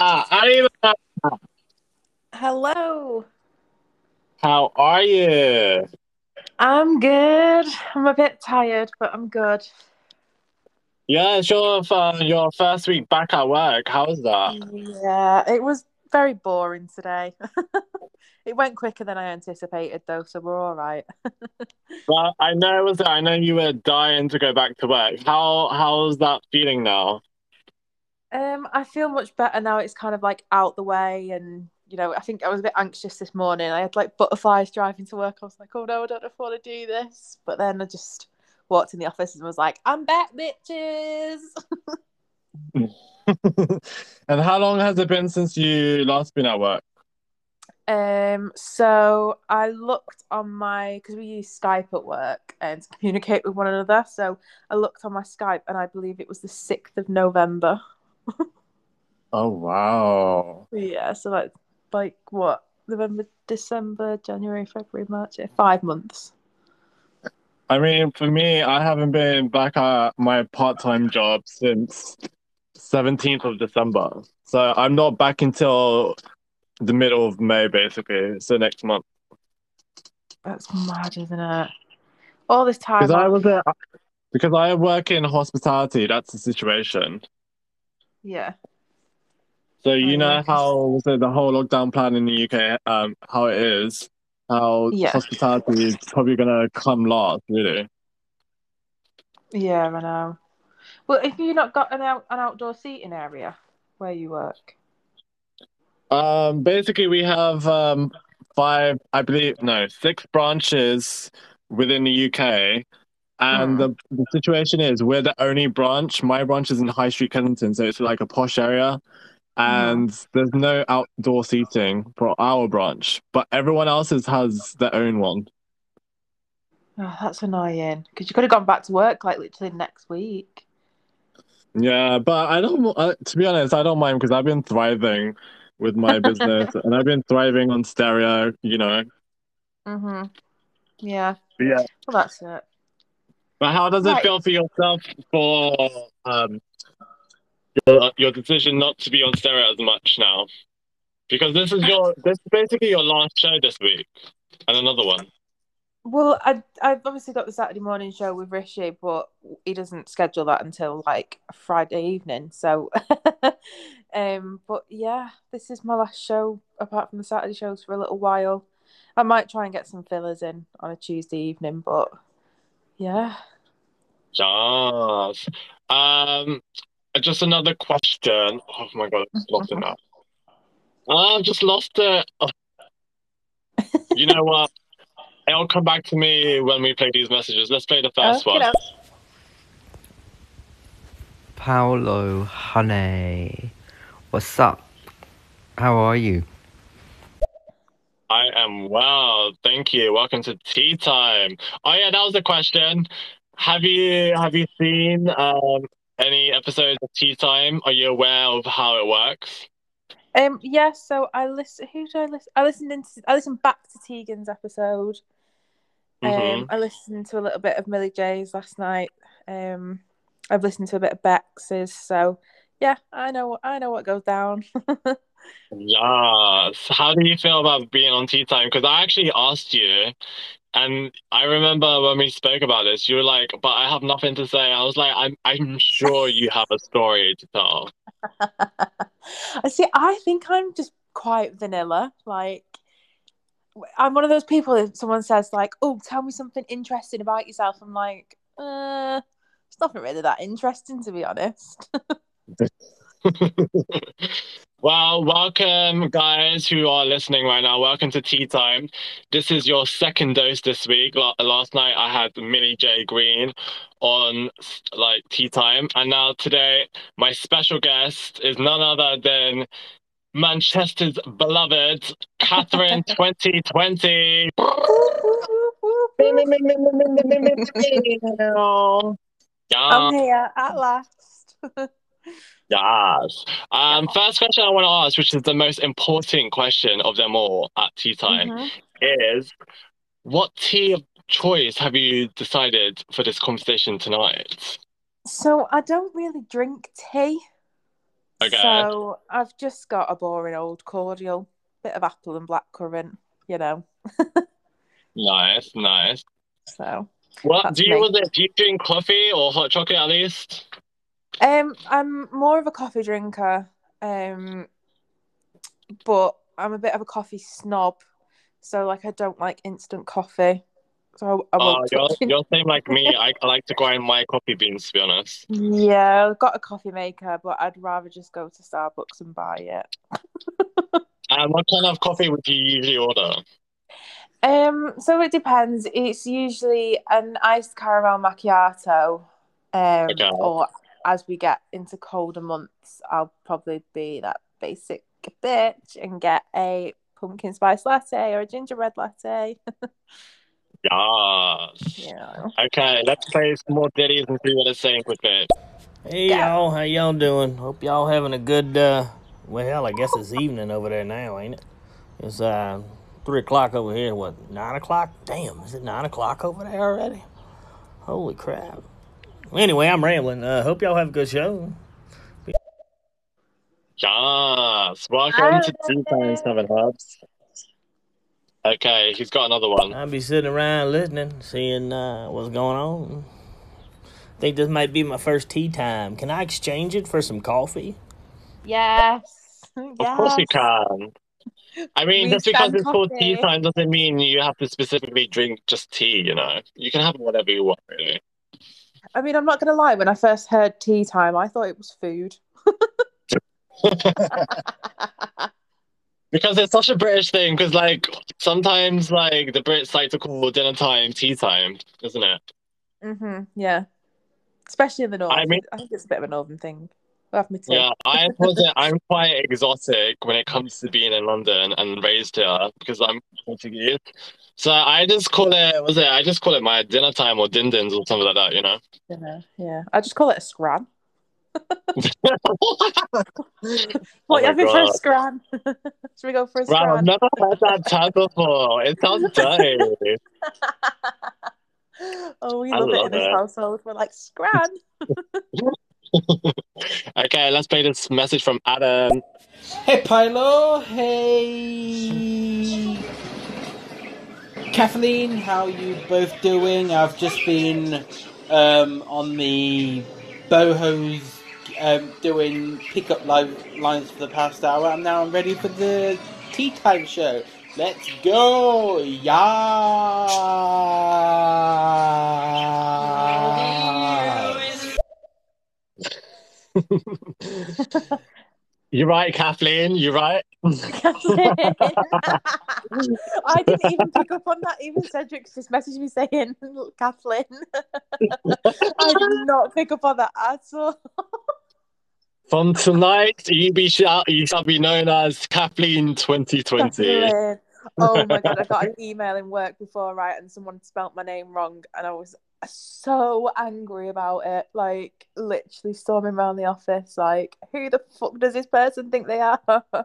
Arriba! Hello. How are you? I'm good. I'm a bit tired, but I'm good. Yeah, it's your, uh, your first week back at work. How's that? Yeah, it was very boring today. it went quicker than I anticipated, though, so we're all right. Well, I know it was. I know you were dying to go back to work. How how's that feeling now? Um, I feel much better now. It's kind of like out the way, and you know, I think I was a bit anxious this morning. I had like butterflies driving to work. I was like, oh no, I don't know if I want to do this. But then I just walked in the office and was like, I'm back, bitches. and how long has it been since you last been at work? Um, so I looked on my because we use Skype at work and to communicate with one another. So I looked on my Skype and I believe it was the sixth of November. Oh wow! Yeah, so like like what? November, December, January, February, March. Yeah, five months. I mean, for me, I haven't been back at my part-time job since 17th of December. So I'm not back until the middle of May, basically. So next month. That's mad, isn't it? All this time. Because I was a, because I work in hospitality. That's the situation. Yeah. So you know how it, the whole lockdown plan in the UK, um, how it is, how Yeah. hospitality is probably gonna come last, really. Yeah, I know. Well, if you not got an out an outdoor seating area where you work. Um, basically, we have um five, I believe, no, six branches within the UK, and Hmm. the, the situation is we're the only branch. My branch is in High Street, Kensington, so it's like a posh area, and there's no outdoor seating for our branch, but everyone else's has their own one. Oh, that's annoying. Because you could have gone back to work like literally next week. Yeah, but I don't. Uh, to be honest, I don't mind because I've been thriving with my business, and I've been thriving on stereo. You know. Mm-hmm. Yeah. But yeah. Well, that's it. But how does it Right. feel for yourself for um your, your decision not to be on stereo as much now? Because this is your this is basically your last show this week, and another one. Well, I I've obviously got the Saturday morning show with Rishi, but he doesn't schedule that until like Friday evening. So, um, but yeah, this is my last show apart from the Saturday shows for a little while. I might try and get some fillers in on a Tuesday evening, but yeah. Yes. Um, just another question. Oh my god, I just lost it now. I've just lost it. Oh. You know what? It'll come back to me when we play these messages. Let's play the first Okay, one. now. Paolo, honey, what's up? How are you? I am well, thank you. Welcome to tea time. Oh yeah, that was the question. Have you have you seen um any episodes of Tea Time? Are you aware of how it works? Um, yeah. So I listen. Who did I listen? I listened into. I listened back to Tegan's episode. Um, Mhm. I listened to a little bit of Millie J's last night. Um, I've listened to a bit of Bex's. So yeah, I know. I know what goes down. Yes. How do you feel about being on Tea Time? Because I actually asked you, and I remember when we spoke about this, you were like, "But I have nothing to say." I was like, "I'm I'm sure you have a story to tell." I see. I think I'm just quite vanilla. Like, I'm one of those people. If someone says like, "Oh, tell me something interesting about yourself," I'm like, uh, it's nothing really that interesting, to be honest. Well, welcome, guys who are listening right now. Welcome to Tea Time. This is your second dose this week. La- Last night I had Millie J Green on like Tea Time, and now today my special guest is none other than Manchester's beloved Catherine 2020. I'm here at last. Yes. Um, first question I want to ask, which is the most important question of them all at tea time, Mhm. is what tea of choice have you decided for this conversation tonight? So I don't really drink tea. Okay. So I've just got a boring old cordial, bit of apple and blackcurrant, you know. Nice, nice. So Well, That's do you me. was it, do you drink coffee or hot chocolate at least? Um I'm more of a coffee drinker. Um but I'm a bit of a coffee snob. So like I don't like instant coffee. So I Uh, won't you're touch you're same like me. I, I like to grind my coffee beans to be honest. Yeah, I've got a coffee maker, but I'd rather just go to Starbucks and buy it. And what kind of coffee would you usually order? Um, so it depends. It's usually an iced caramel macchiato. Um, Okay. or as we get into colder months, I'll probably be that basic bitch and get a pumpkin spice latte or a gingerbread latte. Yes. Yeah. Okay, let's play some more ditties and see what it's saying quickly. Hey Yeah. y'all, how y'all doing? Hope y'all having a good uh well I guess it's evening over there now, ain't it? It's uh three o'clock over here, what, nine o'clock? Damn, is it nine o'clock over there already? Holy crap. Anyway, I'm rambling. Uh hope y'all have a good show. Yes. Welcome to Tea Time Southern Herbs. Okay, he's got another one. I'll be sitting around listening, seeing uh what's going on. I think this might be my first tea time. Can I exchange it for some coffee? Yes. Of course you can. I mean, We just because stand it's called tea time doesn't mean you have to specifically drink just tea, you know? You can have whatever you want, really. I mean, I'm not gonna lie. When I first heard tea time, I thought it was food. Because it's such a British thing, because, like, sometimes, like, the Brits like to call dinner time tea time, isn't it? hmm Yeah. Especially in the north. I mean- I think it's a bit of a northern thing. We'll me too. Yeah, I that I'm quite exotic when it comes to being in London and raised here because I'm Portuguese. So I just call it, what was it? I just call it my dinner time or dindins or something like that, you know? Yeah, yeah. I just call it a scran. Oh What my you having for a scran? Should we go for a Wow, I've never heard that term before. It sounds dirty. oh, we I love it love in this household. We're like scran. okay, let's play this message from Adam. Hey Pilo, hey Kathleen, how you both doing? I've just been um, on the bohos um, doing pickup live lines for the past hour, and now I'm ready for the tea time show. Let's go, yeah! You're right, Kathleen. You're right. Kathleen. I didn't even pick up on that. Even Cedric's just messaged me saying, Kathleen. I did not pick up on that at all. From tonight, you be shall you shall be known as Kathleen 2020. Kathleen. Oh my god, I got an email in work before, right, and someone spelt my name wrong, and I was so angry about it. Like, literally storming around the office, like, who the fuck does this person think they are?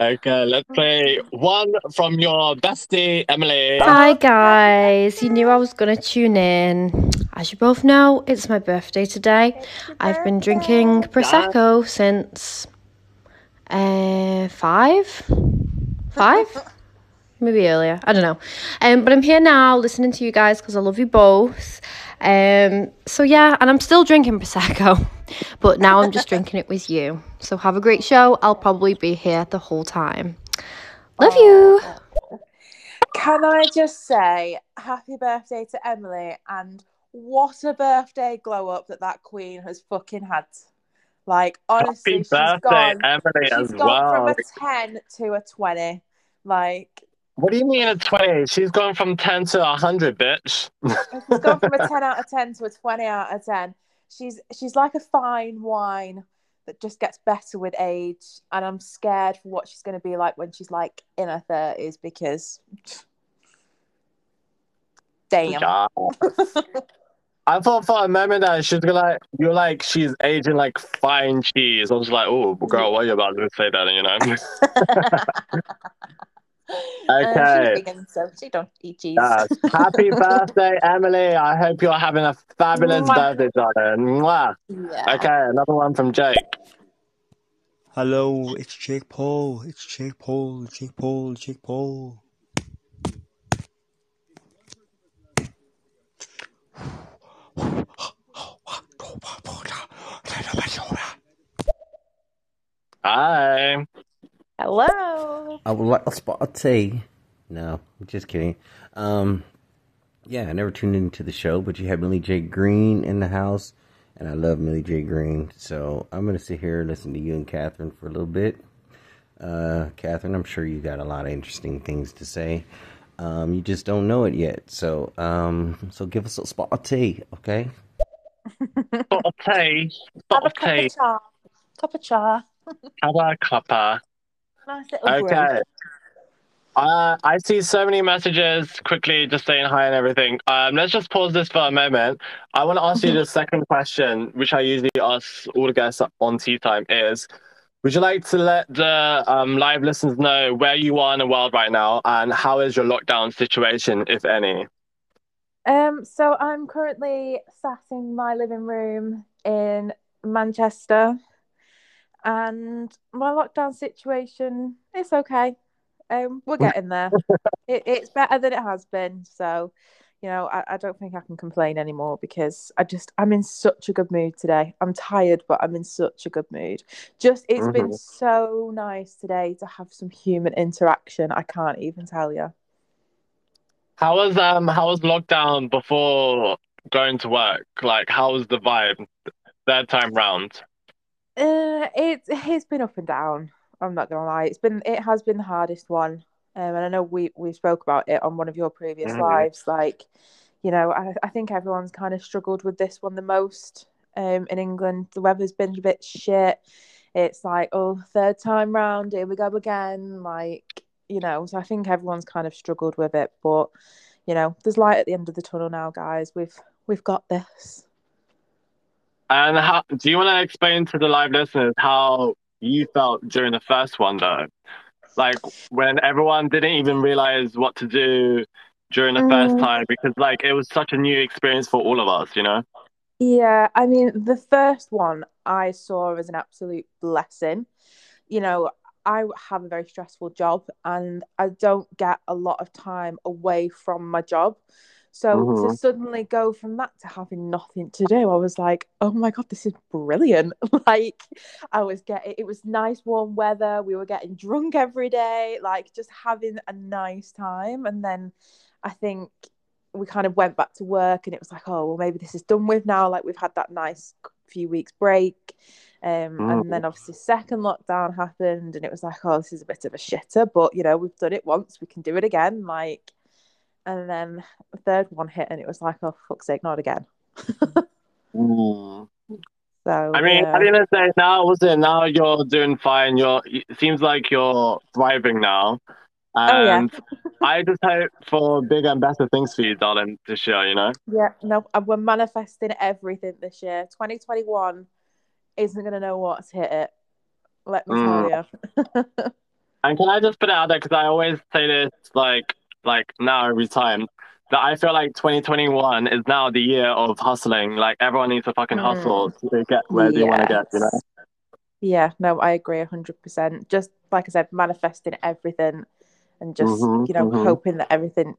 okay, let's play one from your bestie, Emily. Hi guys, you knew I was gonna tune in. As you both know, it's my birthday today. I've been drinking prosecco since uh five, five, maybe earlier. I don't know. Um, but I'm here now listening to you guys because I love you both. Um, so yeah, and I'm still drinking prosecco, but now I'm just drinking it with you. So have a great show. I'll probably be here the whole time. Love you. Can I just say happy birthday to Emily and what a birthday glow up that that queen has fucking had. Like honestly, Happy she's birthday, gone. Emily, She's as gone from a ten to a twenty. Like What do you mean a 20? She's gone from 10 to 100, bitch. she's gone from a ten out of ten to a twenty out of ten. She's she's like a fine wine that just gets better with age, and I'm scared for what she's going to be like when she's like in her thirties because. Damn. I thought for a moment that she's gonna like you're like she's aging like fine cheese. I was like, oh girl, why are you about to say that? You know? Uh, okay. she's vegan, so she don't eat cheese. Yes. Happy birthday, Emily. I hope you're having a fabulous Mwah. birthday, darling. Mwah. yeah. Okay, another one from Jake. Hello, it's Jake Paul. It's Jake Paul. Jake Paul. Jake Paul. Hi. Hello. I would like a spot of tea. No, I'm just kidding. Um, yeah, I never tuned into the show, but you had Millie J. Green in the house, and I love Millie J. Green. So I'm gonna sit here and listen to you and Catherine for a little bit. Uh, Catherine, I'm sure you got a lot of interesting things to say. Um, you just don't know it yet. So, um, so give us a spot of tea, okay? Spot of tea. Have Spot a of cup tea. of cha. Cup of cha. How a cuppa? Nice little brew. Okay. Uh, I see so many messages quickly just saying hi and everything. Um, let's just pause this for a moment. I want to ask you the second question, which I usually ask all the guests on Tea Time is Would you like to let the um, live listeners know where you are in the world right now and how is your lockdown situation, if any? Um, so I'm currently sat in my living room in Manchester, and my lockdown situation is okay. Um, we're getting there. it, it's better than it has been. So, you know, I, I don't think I can complain anymore because I just I'm in such a good mood today. I'm tired, but I'm in such a good mood. Just it's been so nice today to have some human interaction. I can't even tell you. How was um how was lockdown before going to work? Like how was the vibe that time round? Uh, it it's been up and down. I'm not gonna lie. It's been it has been the hardest one. Um, and I know we we spoke about it on one of your previous Mhm. lives. Like, you know, I, I think everyone's kind of struggled with this one the most. Um, in England, the weather's been a bit shit. It's like, oh, third time round, here we go again. Like, you know, so I think everyone's kind of struggled with it. But, you know, there's light at the end of the tunnel now, guys. We've we've got this. And how do you want to explain to the live listeners how you felt during the first one though? Like when everyone didn't even realize what to do during the first Mm. time because like it was such a new experience for all of us, you know? Yeah, I mean, the first one I saw as an absolute blessing. You know, I have a very stressful job and I don't get a lot of time away from my job. So to Mhm. suddenly go from that to having nothing to do, I was like, oh my God, this is brilliant. Like, I was getting, it was nice warm weather. We were getting drunk every day, like just having a nice time. And then I think we kind of went back to work and it was like, oh, well, maybe this is done with now. Like, we've had that nice few weeks break. Um, And then obviously, second lockdown happened and it was like, oh, this is a bit of a shitter, but you know, we've done it once, we can do it again. Like, and then the third one hit and it was like, oh, fuck's sake, not again. Mm. So, I mean, yeah. end of the now was it? Now you're doing fine. You're. It seems like you're thriving now, Oh, yeah. and I just hope for bigger and better things for you, darling, this year. You know. Yeah, no, and we're manifesting everything this year. 2021 isn't going to know what's hit it. Let me Mm. tell you. And can I just put it out there because I always say this like like now every time that I feel like 2021 is now the year of hustling. Like everyone needs to fucking Mm. hustle to get where they want to get. You know. Yeah, no, I agree 100%. Just like I said, manifesting everything and just, Mhm, you know, mhm. hoping that everything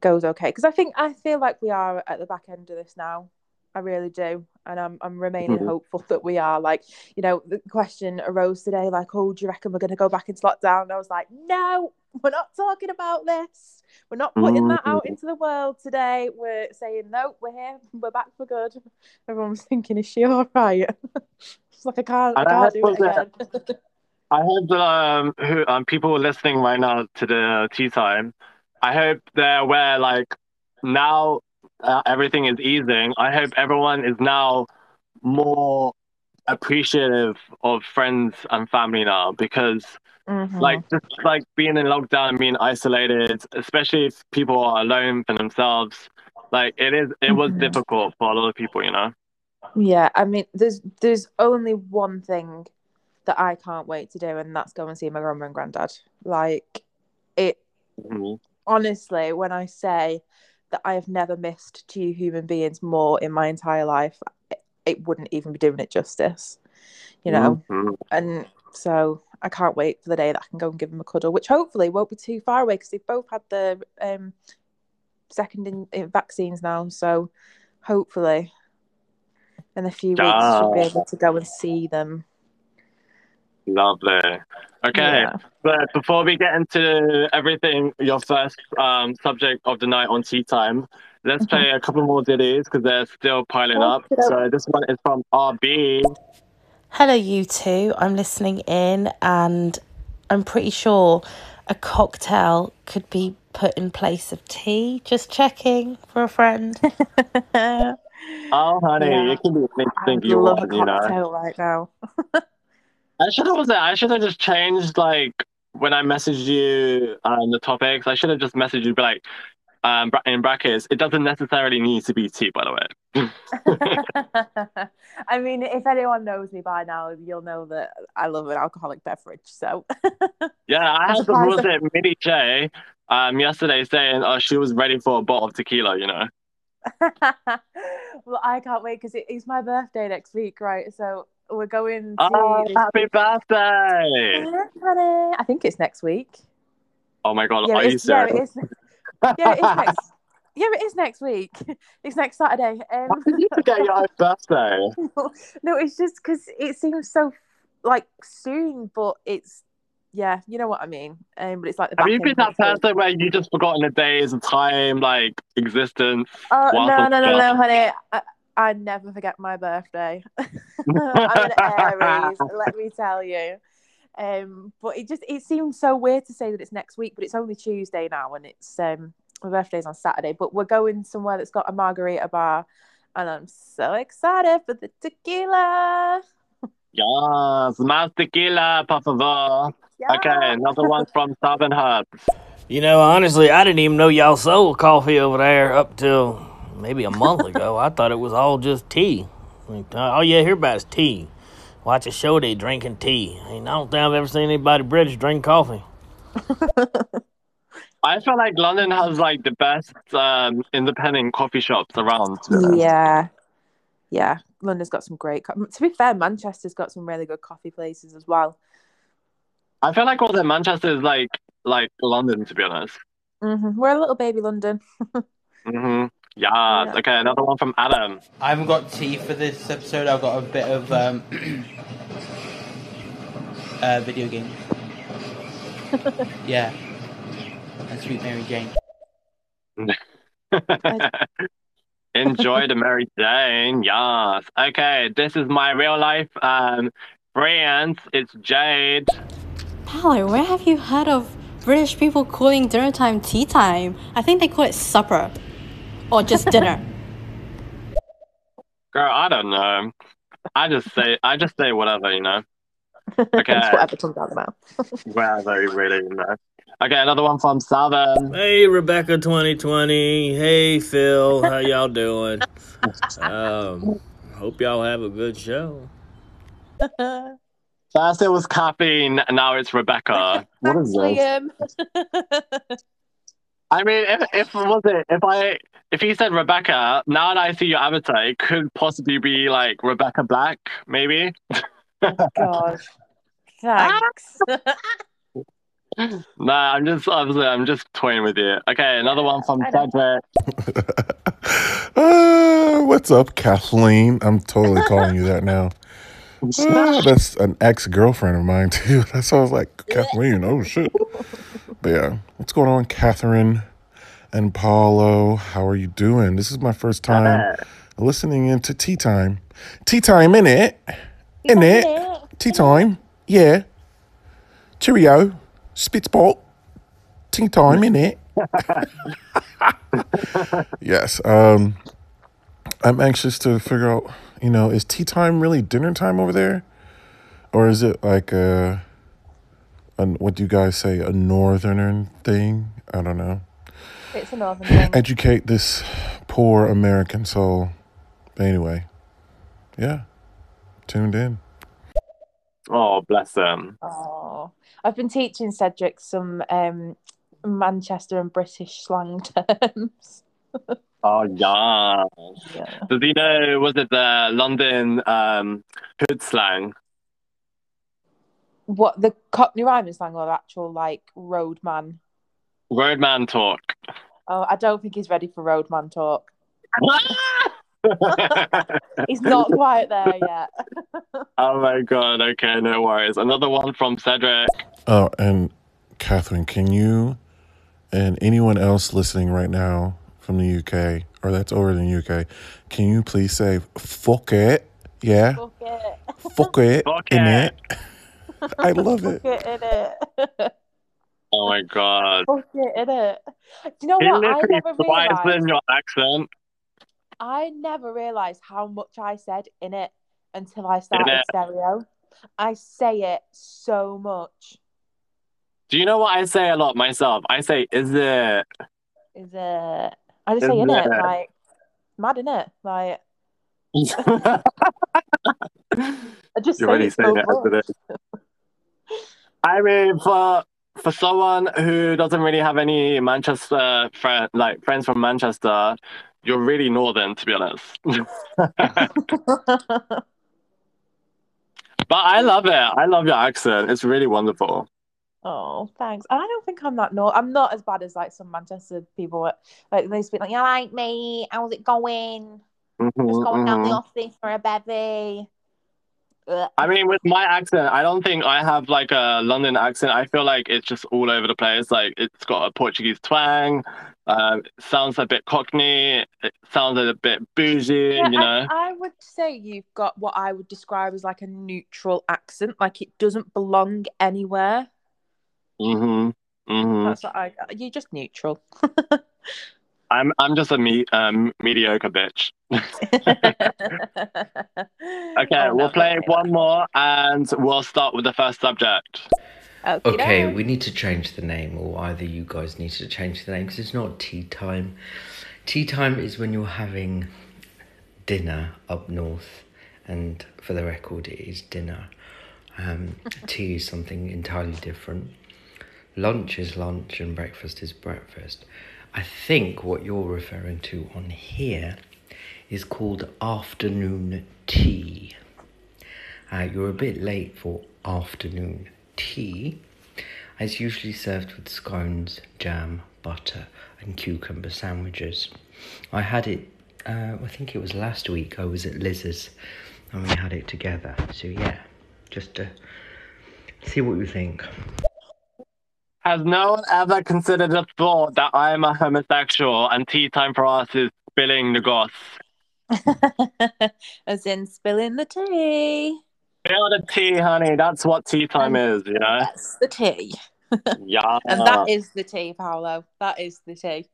goes okay. Because I think, I feel like we are at the back end of this now. I really do. And I'm, I'm remaining Mhm. hopeful that we are. Like, you know, the question arose today, like, oh, do you reckon we're going to go back into lockdown? And I was like, no, we're not talking about this. We're not putting that out Mhm. into the world today. We're saying, no, we're here. We're back for good. Everyone's thinking, is she all right? it's like, I can't, I can't hope do it that- again. I hope that um, who um, people listening right now to the tea time, I hope they're aware. Like now, uh, everything is easing. I hope everyone is now more appreciative of friends and family now because Mhm. like just like being in lockdown and being isolated, especially if people are alone for themselves, like it is it was Mhm. difficult for a lot of people, you know. Yeah, I mean, there's there's only one thing that I can't wait to do, and that's go and see my grandma and granddad. Like, it Mhm. honestly, when I say that I have never missed two human beings more in my entire life, it, it wouldn't even be doing it justice, you know. Mhm. And so I can't wait for the day that I can go and give them a cuddle, which hopefully won't be too far away because they've both had the um, second in, in vaccines now. So hopefully, in a few weeks, should be able to go and see them. Lovely. Okay, Yeah. but before we get into everything, your first um, subject of the night on tea time, let's play a couple more ditties because they're still piling up. Okey-doke. So this one is from RB. Hello, you two. I'm listening in, and I'm pretty sure a cocktail could be put in place of tea. Just checking for a friend. Oh, honey, Yeah. it can be anything you love a want, you know. right now. I should have I should have just changed like when I messaged you um the topics. I should have just messaged you, be like, um, in brackets. It doesn't necessarily need to be tea, by the way. I mean, if anyone knows me by now, you'll know that I love an alcoholic beverage. So Yeah, I had was it Millie J um yesterday saying oh she was ready for a bottle of tequila, you know. well, I can't wait because it is my birthday next week, right? So we're going to. Oh, happy birthday! I think it's next week. Oh my god, Yeah, are you yeah, it is. Yeah, it is next. Yeah, it is next week. It's next Saturday. Um, How did you forget your own birthday? no, it's just because it seems so like soon, but it's yeah, you know what I mean. Um, but it's like the Have you been that person where you just forgotten the days and time, like existence? Oh no, no, no, no, honey. I, I never forget my birthday. I'm an Aries, let me tell you. Um, but it just it seems so weird to say that it's next week, but it's only Tuesday now, and it's um my birthday's on Saturday. But we're going somewhere that's got a margarita bar, and I'm so excited for the tequila. Yes, más tequila, por favor. Okay, another one from Southern Herbs. You know, honestly, I didn't even know y'all sold coffee over there up till maybe a month ago. I thought it was all just tea. Like, uh, All you hear about is tea. Watch a show, they drinking tea. I, mean, I don't think I've ever seen anybody British drink coffee. I feel like London has like the best um, independent coffee shops around. to be honest. Yeah, yeah. London's got some great. Co- to be fair, Manchester's got some really good coffee places as well. I feel like all the Manchester is like like London, to be honest. hmm We're a little baby London. hmm Yes. Yeah. Okay, another one from Adam. I haven't got tea for this episode. I've got a bit of um, uh, video game. yeah. And Sweet Mary Jane. Enjoy the Mary Jane. Yes. Okay, this is my real life um friends. It's Jade. Paolo, where have you heard of British people calling dinner time tea time? I think they call it supper. Or just dinner. Girl, I don't know. I just say I just say whatever, you know. Okay. It's whatever comes out of the mouth. Whatever you really you know. Okay, another one from Southern. Hey, Rebecca 2020. Hey, Phil. How y'all doing? Um, hope y'all have a good show. First it was Kathleen, now it's Rebecca. What is this? Liam. I mean, if if was it if I if he said Rebecca, now that I see your avatar, it could possibly be like Rebecca Black, maybe. Gosh. Thanks. Nah, I'm just obviously I'm just toying with you. Okay, another one from I. Cedric. uh, what's up, Kathleen? I'm totally calling you that now. Ah, that's an ex girlfriend of mine, too. That's why I was like, Kathleen, oh shit. But yeah, what's going on, Catherine and Paulo? How are you doing? This is my first time listening into Tea Time. Tea Time, in it? In it? Tea Time? Yeah. Cheerio. Spitspot. Tea Time, in it? yes. Um, I'm anxious to figure out, you know, is tea time really dinner time over there? Or is it like a, a what do you guys say, a northern thing? I don't know. it's a northern thing. Educate this poor American soul. But anyway, yeah, tuned in. Oh, bless them. Oh, I've been teaching Cedric some um, Manchester and British slang terms. Oh yeah. Yeah. Does he know? Was it the London um, hood slang? What the Cockney rhyming slang or the actual like roadman? Roadman talk. Oh, I don't think he's ready for roadman talk. He's not quite there yet. oh my god. Okay, no worries. Another one from Cedric. Oh, and Catherine, can you and anyone else listening right now from the UK or that's over in the UK, can you please say fuck it? Yeah, Fuck it. fuck it Fuck in it. it. I love it. Fuck it, innit? Oh my god. Fuck it, innit? Do you know He what? I literally never slides realised. in your accent. I never realised how much I said in it until I started stereo. I say it so much. Do you know what I say a lot myself? I say, is it? Is it? I just say in it, it? like mad in it, like I just You're say already it so saying it as much. it is. I mean, for for someone who doesn't really have any Manchester friend, like friends from Manchester, you're really northern, to be honest. but I love it. I love your accent. It's really wonderful. Oh, thanks. And I don't think I'm that no. I'm not as bad as like some Manchester people. Like they speak like, "You like me? How's it going? Mhm, Just going down the mhm. office for a bevy." I mean, with my accent, I don't think I have like a London accent. I feel like it's just all over the place. Like it's got a Portuguese twang. Um, sounds a bit Cockney. It sounds a bit bougie. Yeah, you know. I, I would say you've got what I would describe as like a neutral accent. Like it doesn't belong anywhere. Mhm. Mhm. That's what I. You're just neutral. I'm I'm just a me um mediocre bitch. Okay, Oh, we'll play one more and we'll start with the first subject. That. Okay, we need to change the name, or either you guys need to change the name because it's not tea time. Tea time is when you're having dinner up north, and for the record, it is dinner. Um, tea is something entirely different. Lunch is lunch, and breakfast is breakfast. I think what you're referring to on here is called afternoon tea. Uh, you're a bit late for afternoon tea. It's usually served with scones, jam, butter, and cucumber sandwiches. I had it, uh, I think it was last week, I was at Liz's and we had it together. So, yeah, just to see what you think. Has no one ever considered the thought that I am a homosexual and tea time for us is spilling the goss? As in spilling the tea. Spill the tea, honey. That's what tea time is, you know? That's the tea. Yeah. And that is the tea, Paolo. That is the tea.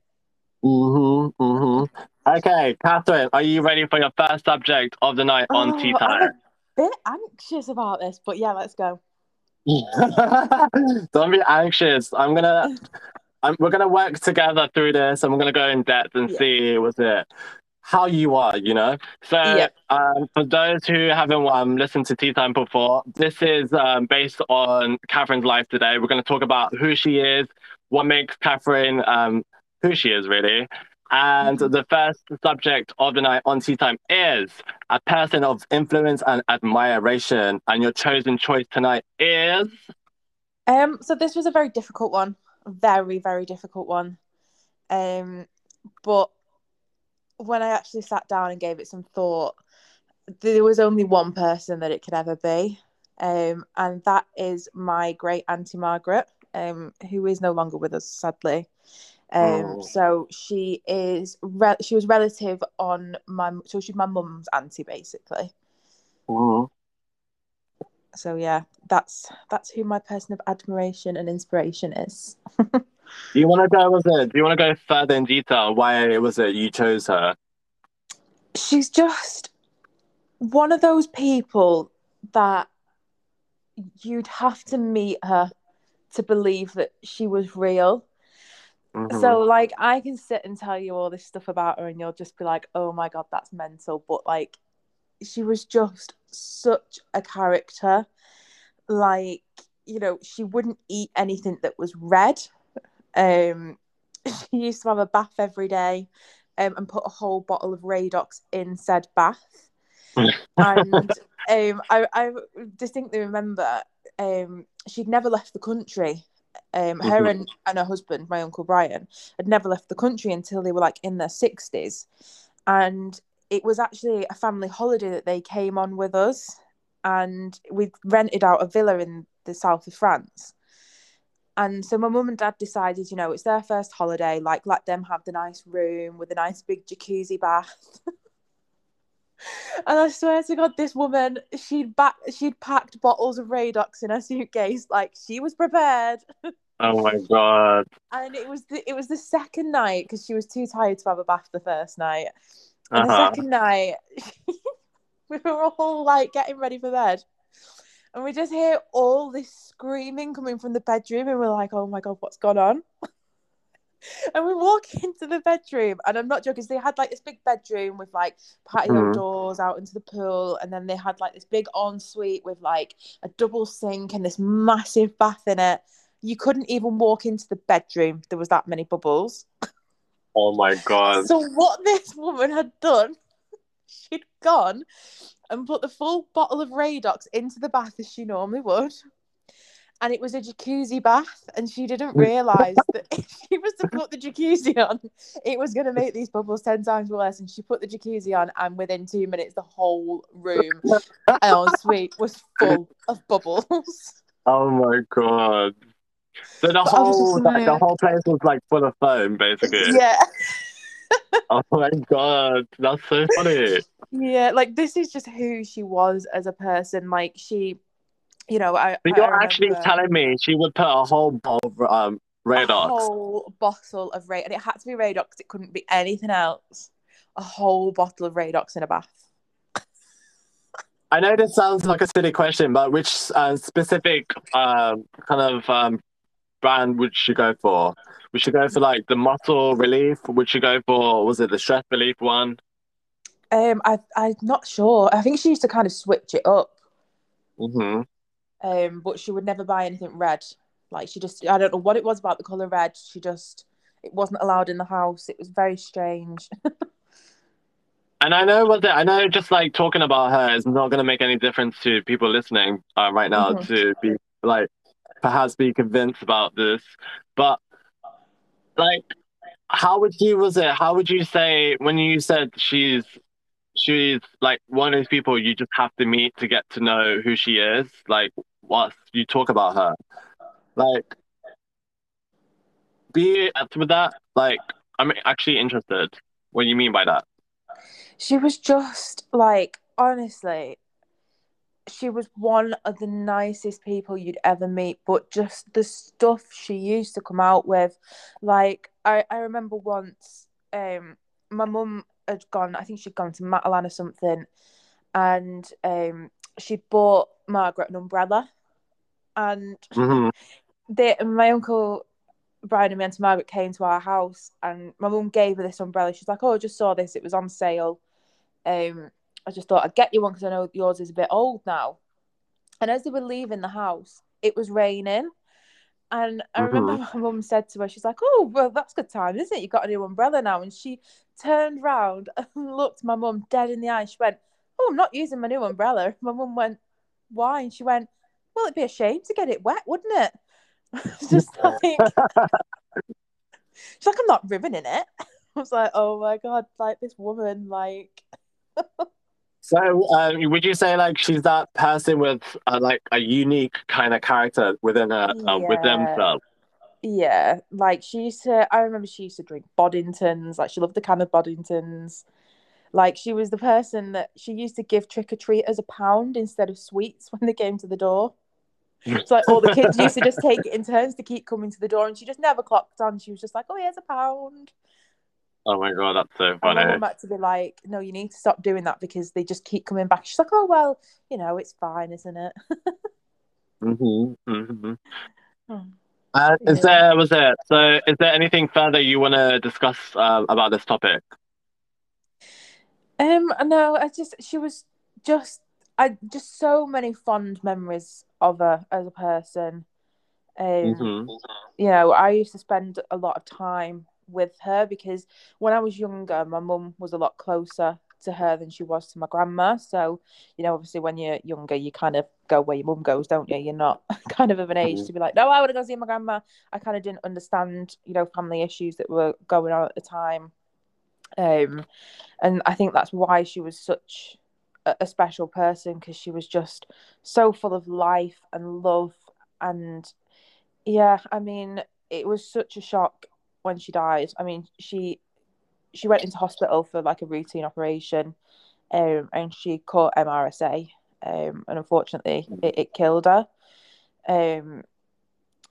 Mm-hmm, mm-hmm. Okay, Catherine, are you ready for your first subject of the night on tea Oh, I'm time? a bit anxious about this, but yeah, let's go. Don't be anxious. I'm gonna, I'm, we're gonna work together through this, and we're gonna go in depth and Yeah. see what's it how you are, you know. So, Yeah. um, for those who haven't um, listened to Tea Time before, this is um, based on Catherine's life today. We're gonna talk about who she is, what makes Catherine um, who she is, really. And Mhm. the first subject of the night on Tea Time is a person of influence and admiration. And your chosen choice tonight is. Um, so this was a very difficult one, very very difficult one. Um, but when I actually sat down and gave it some thought, there was only one person that it could ever be, um, and that is my great auntie Margaret, um, who is no longer with us sadly. Um, Oh. so she is re- she was relative on my so she's my mum's auntie basically. Mhm. So yeah, that's that's who my person of admiration and inspiration is. Do you want to go? Was it? Do you want to go further in detail? Why was it you chose her? she's just one of those people that you'd have to meet her to believe that she was real. Mhm. So like I can sit and tell you all this stuff about her and you'll just be like, "Oh my god, that's mental." But like she was just such a character. Like, you know, she wouldn't eat anything that was red. Um, she used to have a bath every day, um, and put a whole bottle of Radox in said bath. and um, I, I distinctly remember um, she'd never left the country. Um, her Mhm. and, and her husband, my uncle Brian, had never left the country until they were like in their sixties, and it was actually a family holiday that they came on with us, and we rented out a villa in the south of France. And so my mum and dad decided, you know, it's their first holiday, like let them have the nice room with a nice big jacuzzi bath. and I swear to God, this woman, she'd back, she'd packed bottles of Radox in her suitcase, like she was prepared. Oh my god. And it was the it was the second night because she was too tired to have a bath the first night. And Uh-huh. the second night, we were all like getting ready for bed. And we just hear all this screaming coming from the bedroom, and we're like, oh my God, what's gone on? and we walk into the bedroom, and I'm not joking. they had like this big bedroom with like patio Mhm. doors out into the pool, and then they had like this big ensuite with like a double sink and this massive bath in it. You couldn't even walk into the bedroom, there was that many bubbles. Oh my god. So what this woman had done, she'd gone and put the full bottle of Radox into the bath as she normally would. And it was a jacuzzi bath, and she didn't realise that if she was to put the jacuzzi on, it was going to make these bubbles 10 times worse. And she put the jacuzzi on, and within two minutes, the whole room oh, en suite was full of bubbles. Oh my god. So the But whole like, the whole place was like full of foam, basically. Yeah. Oh my god, that's so funny. Yeah, like this is just who she was as a person. Like she, you know, I. But I you're actually telling me she would put a whole bowl of um a whole bottle of Ray, and it had to be Radox. It couldn't be anything else. A whole bottle of Radox in a bath. I know this sounds like a silly question, but which uh, specific um, kind of um, brand would you go for? Would you go for like the muscle relief? Would you go for was it the stress relief one? Um, I I'm not sure. I think she used to kind of switch it up. hmm Um, but she would never buy anything red. Like she just, I don't know what it was about the color red. She just, it wasn't allowed in the house. It was very strange. And I know what the, I know. Just like talking about her is not going to make any difference to people listening uh, right now Mhm. to be like perhaps be convinced about this. But like, how would you was it? How would you say when you said she's she's like one of those people you just have to meet to get to know who she is? Like, what you talk about her, like, be with that. Like, I'm actually interested. What do you mean by that? She was just like, honestly, she was one of the nicest people you'd ever meet, but just the stuff she used to come out with. Like, I, I remember once, um, my mum had gone, I think she'd gone to Matalan or something, and um, she'd bought Margaret an umbrella. And hmm they, my uncle Brian and me and Margaret came to our house, and my mum gave her this umbrella. She's like, "Oh, I just saw this; it was on sale. Um, I just thought I'd get you one because I know yours is a bit old now." And as they were leaving the house, it was raining, and I mm-hmm. remember my mum said to her, "She's like, oh, well, that's good time, isn't it? You got a new umbrella now." And she turned round and looked my mum dead in the eye. She went, "Oh, I'm not using my new umbrella." My mum went, "Why?" And she went, "Well, it'd be a shame to get it wet, wouldn't it?" It's just like she's like, I'm not ruining it. I was like, oh my god, like this woman, like So, um, would you say like she's that person with uh, like a unique kind of character within her, uh, with themselves? yeah, like she used to. I remember she used to drink Boddingtons. Like she loved the can of Boddingtons. Like she was the person that she used to give trick or treaters a pound instead of sweets when they came to the door. It's like all the kids used to just take it in turns to keep coming to the door, and she just never clocked on. She was just like, "Oh, here's a pound." Oh my god, that's so And my funny. mum had to be like, "No, you need to stop doing that because they just keep coming back." She's like, "Oh well, you know, it's fine, isn't it?" hmm hmm Oh. Uh, is there was it? So, is there anything further you want to discuss um, about this topic? Um, no, I just she was just I just so many fond memories of her as a person. Um, Mhm. you know, I used to spend a lot of time with her because when I was younger, my mum was a lot closer to her than she was to my grandma. So, you know, obviously when you're younger, you kind of go where your mum goes, don't you? You're not kind of of an age Mhm. to be like, no, I want to go see my grandma. I kind of didn't understand, you know, family issues that were going on at the time. Um, and I think that's why she was such a, a special person because she was just so full of life and love. And yeah, I mean, it was such a shock when she died. I mean, she she went into hospital for like a routine operation, um, and she caught MRSA, um, and unfortunately, it, it killed her. Um,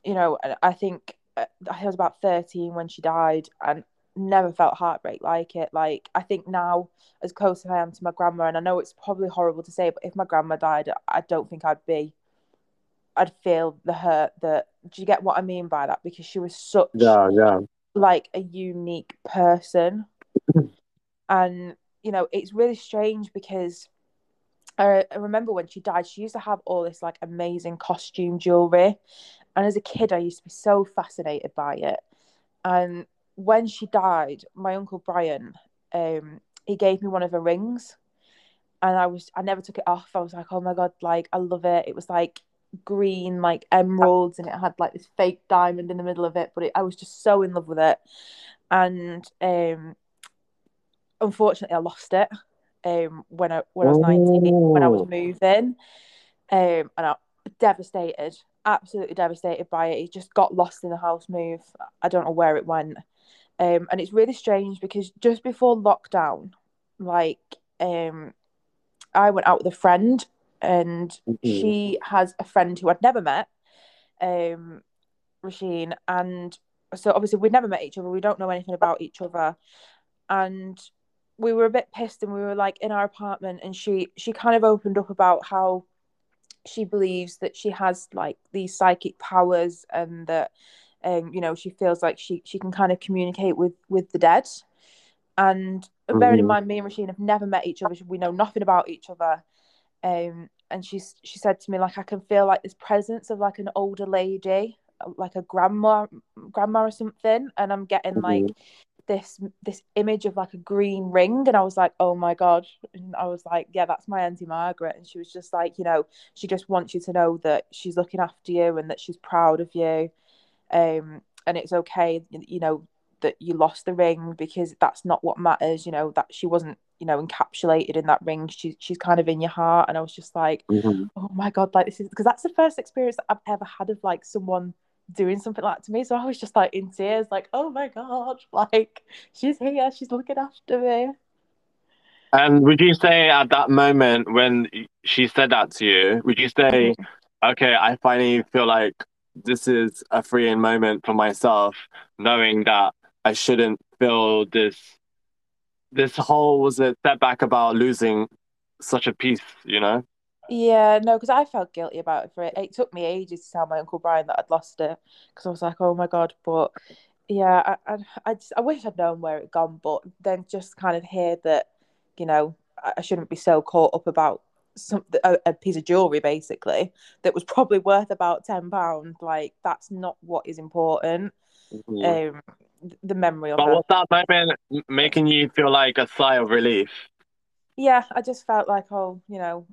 you know, I think uh, I was about thirteen when she died, and never felt heartbreak like it. Like I think now, as close as I am to my grandma, and I know it's probably horrible to say, but if my grandma died, I don't think I'd be. I'd feel the hurt that. Do you get what I mean by that? Because she was such Yeah, yeah. Like a unique person. and, you know, it's really strange because I, I remember when she died, she used to have all this like amazing costume jewelry. And as a kid, I used to be so fascinated by it. And when she died, my uncle Brian, um, he gave me one of her rings. And I was, I never took it off. I was like, oh my God, like, I love it. It was like green, like emeralds, and it had like this fake diamond in the middle of it. But it, I was just so in love with it. And um, unfortunately, I lost it um, when I when I was nineteen, when I was Oh. moving, um, and I devastated, absolutely devastated by it. It just got lost in the house move. I don't know where it went, um, and it's really strange because just before lockdown, like um, I went out with a friend, and Mhm. she has a friend who I'd never met, um, Rasheen, and so obviously we'd never met each other. We don't know anything about each other, and we were a bit pissed, and we were like in our apartment, and she she kind of opened up about how she believes that she has like these psychic powers, and that um you know she feels like she she can kind of communicate with with the dead. And bearing in Mhm. mind, me and Rasheen have never met each other. We know nothing about each other. Um, and she she said to me like I can feel like this presence of like an older lady, like a grandma, grandma or something, and I'm getting like Mhm. this this image of like a green ring, and I was like, oh my god, and I was like, yeah, that's my auntie Margaret, and she was just like, you know, she just wants you to know that she's looking after you and that she's proud of you, um, and it's okay, you know, that you lost the ring because that's not what matters, you know, that she wasn't, you know, encapsulated in that ring. She, she's kind of in your heart. And I was just like, Mhm. oh my God, like this is because that's the first experience that I've ever had of like someone doing something like that to me. So I was just like in tears, like, oh my God, like she's here, she's looking after me. And would you say at that moment when she said that to you, would you say, okay, I finally feel like this is a freeing moment for myself, knowing that I shouldn't feel this this whole was a setback about losing such a piece, you know? Yeah, no, because I felt guilty about it for it. It took me ages to tell my uncle Brian that I'd lost it because I was like, oh my God. But yeah, I, I, I, just, I wish I'd known where it gone, but then just kind of hear that, you know, I, shouldn't be so caught up about some a, a piece of jewelry basically that was probably worth about ten pound. Like that's not what is important. Mhm. Um, the memory of But her. was that moment making you feel like a sigh of relief? Yeah, I just felt like, oh, you know,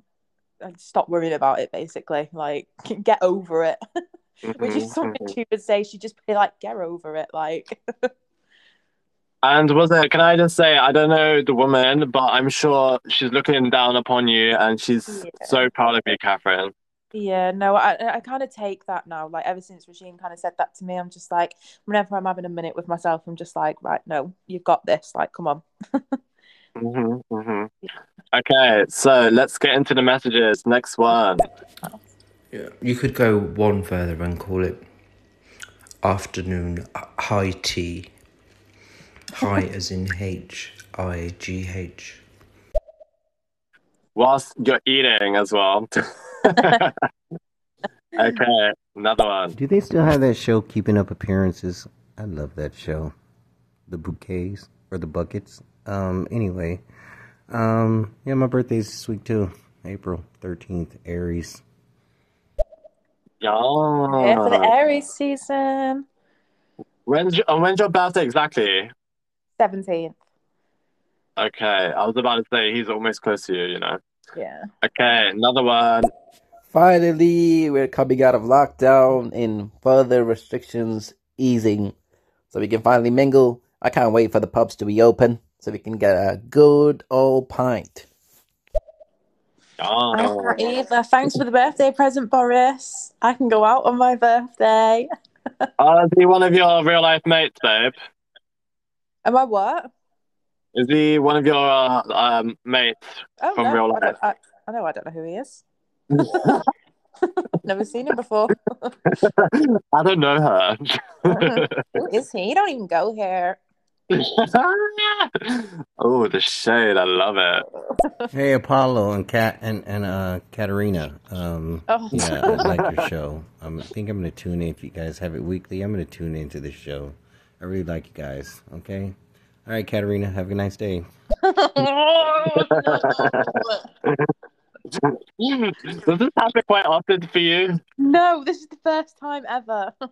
I'd stop worrying about it basically. Like get over it. Which is Mhm, something she would say. She'd just be like, get over it. Like, And was it, can I just say, I don't know the woman, but I'm sure she's looking down upon you and she's Yeah. so proud of you, Catherine. Yeah, no, I, I kind of take that now. Like, ever since Regine kind of said that to me, I'm just like, whenever I'm having a minute with myself, I'm just like, right, no, you've got this. Like, come on. hmm hmm Okay, so let's get into the messages. Next one. Yeah, you could go one further and call it afternoon high tea. High as in H I G H. Whilst you're eating as well. okay, another one. Do they still have that show, Keeping Up Appearances? I love that show. The bouquets or the buckets. Um. Anyway, um. Yeah, my birthday's this week too. April thirteenth, Aries. Here for the Yeah. Aries season. When's your, when's your birthday exactly? 17th. Okay, I was about to say he's almost close to you, you know. Yeah. Okay, another one. Finally, we're coming out of lockdown and further restrictions easing. So we can finally mingle. I can't wait for the pubs to reopen so we can get a good old pint. I Oh. can't either. Thanks for the birthday present, Boris. I can go out on my birthday. I'll be one of your real life mates, babe? Am I what? Is he one of your uh, um, mates Oh, from no. real I, life? don't, I, I know I don't know who he is. Never seen him before. I don't know her. who is he? You don't even go here. oh, the shade! I love it. Hey Apollo and Kat and and uh Katerina. Um Oh. yeah, I like your show. Um, I think I'm gonna tune in if you guys have it weekly. I'm gonna tune into this show. I really like you guys. Okay. All right, Katerina. Have a nice day. Does this happen quite often for you? No, this is the first time ever.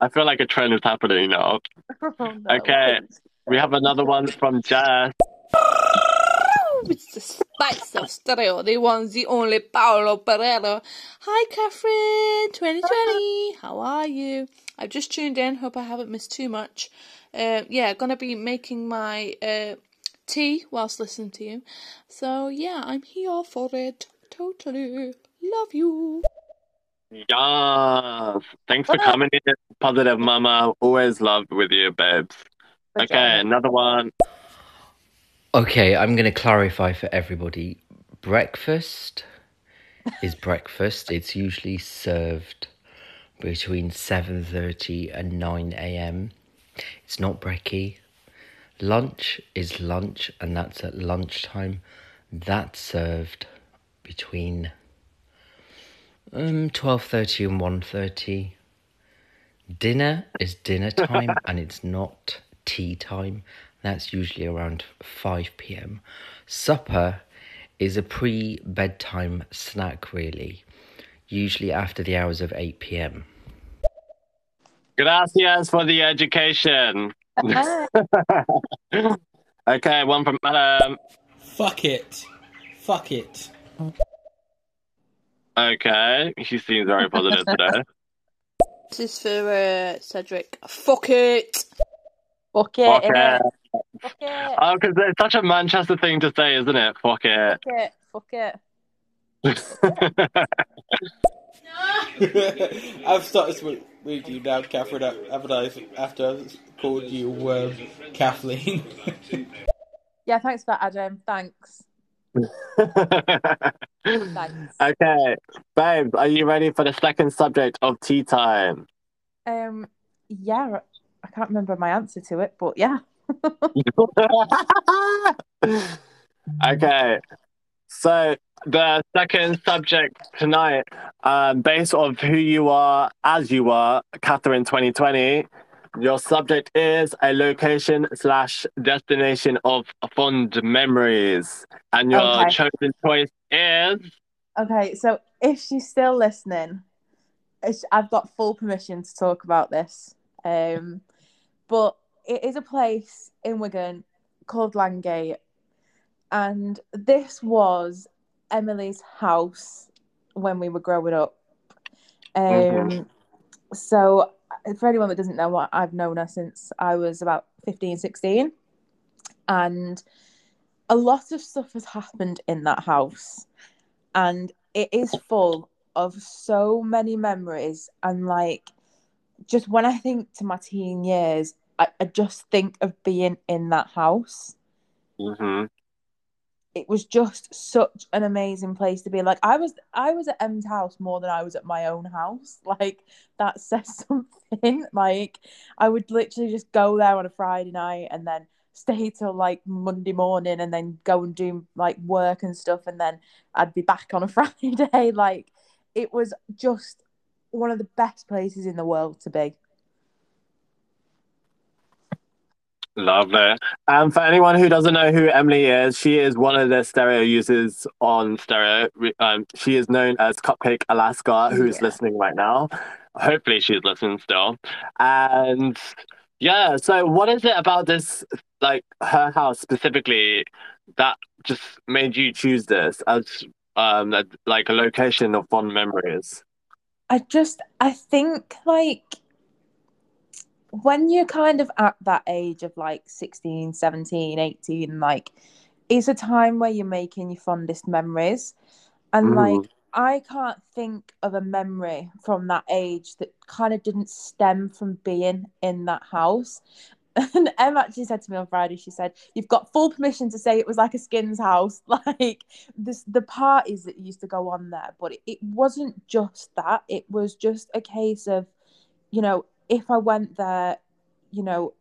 I feel like a trend is happening now. Oh, no. Okay, we have another one from Jess. It's the spice of stereo, the one, the only Paolo Pereira. Hi, Catherine, 2020. How are you? I've just tuned in. Hope I haven't missed too much. Uh, yeah, gonna be making my uh, tea whilst listening to you. So yeah, I'm here for it. Totally. Love you. Yes. Thanks for coming in, Positive Mama. Always loved with you, babes. Okay, another one. Okay, I'm going to clarify for everybody. Breakfast is breakfast. It's usually served between 7:30 and 9 a.m. It's not brekkie. Lunch is lunch and that's at lunchtime. That's served between um 12:30 and 1:30. Dinner is dinner time and it's not tea time. That's usually around 5 pm. Supper is a pre bedtime snack, really, usually after the hours of 8 pm. Gracias for the education. okay, one from Adam. Fuck it. Fuck it. Okay, she seems very positive today. This is for uh, Cedric. Fuck it. Fuck it. Fuck it. Fuck it. Oh, because it's such a Manchester thing to say, isn't it? Fuck it. Fuck it. Fuck it. I've started with, with you now, Catherine, haven't I? After I called you um, Kathleen. Yeah, thanks for that, Adam. Thanks. Thanks. okay, babe, are you ready for the second subject of tea time? Um, yeah, I can't remember my answer to it, but yeah. okay, so the second subject tonight, um, based on who you are as you are, Catherine 2020, your subject is a location slash destination of fond memories, and your Okay. chosen choice is. Okay, so if she's still listening, I've got full permission to talk about this. Um, but it is a place in Wigan called Langate, and this was Emily's house when we were growing up. Um, Mhm. So, for anyone that doesn't know, what I've known her since I was about 15, 16. And a lot of stuff has happened in that house. And it is full of so many memories. And like, just when I think to my teen years, I, I just think of being in that house. Mm-hmm. It was just such an amazing place to be. Like I was, I was at M's house more than I was at my own house. Like that says something. Like I would literally just go there on a Friday night and then stay till like Monday morning and then go and do like work and stuff and then I'd be back on a Friday. Like it was just one of the best places in the world to be. Lovely. And for anyone who doesn't know who Emily is, she is one of the stereo users on stereo. Um, she is known as Cupcake Alaska, who's Yeah. listening right now. Hopefully, she's listening still. And yeah, so what is it about this, like her house specifically, that just made you choose this as um a- like a location of fond memories? I just, I think like when you're kind of at that age of like 16, 17, 18, like it's a time where you're making your fondest memories. And Mhm. like, I can't think of a memory from that age that kind of didn't stem from being in that house. And Em actually said to me on Friday, she said, You've got full permission to say it was like a skins house. Like this the parties that used to go on there. But it, it wasn't just that. It was just a case of, you know, if I went there, you know,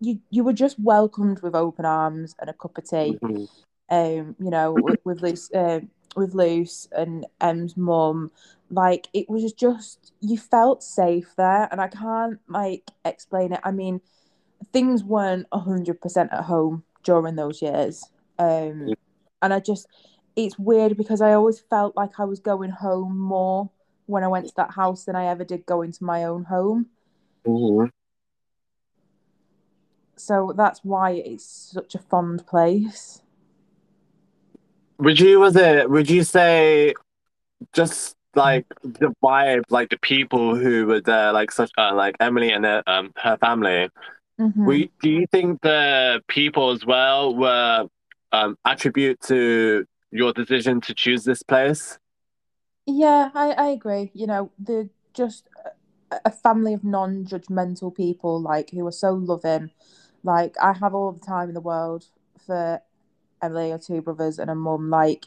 you you were just welcomed with open arms and a cup of tea. Mhm. Um, you know, with, with Luce, uh, with Luce and Em's mum, like it was just you felt safe there, and I can't like explain it. I mean, things weren't hundred percent at home during those years, um, and I just it's weird because I always felt like I was going home more when I went to that house than I ever did going to my own home. Mhm. So that's why it's such a fond place. Would you was it? Would you say just like the vibe, like the people who were there, like such uh, like Emily and her, um her family? Mhm. Were you, do you think the people as well were um attribute to your decision to choose this place? Yeah, I, I agree. You know, they're just a, family of non-judgmental people, like who are so loving. Like I have all the time in the world for Emily, or two brothers, and a mum. Like,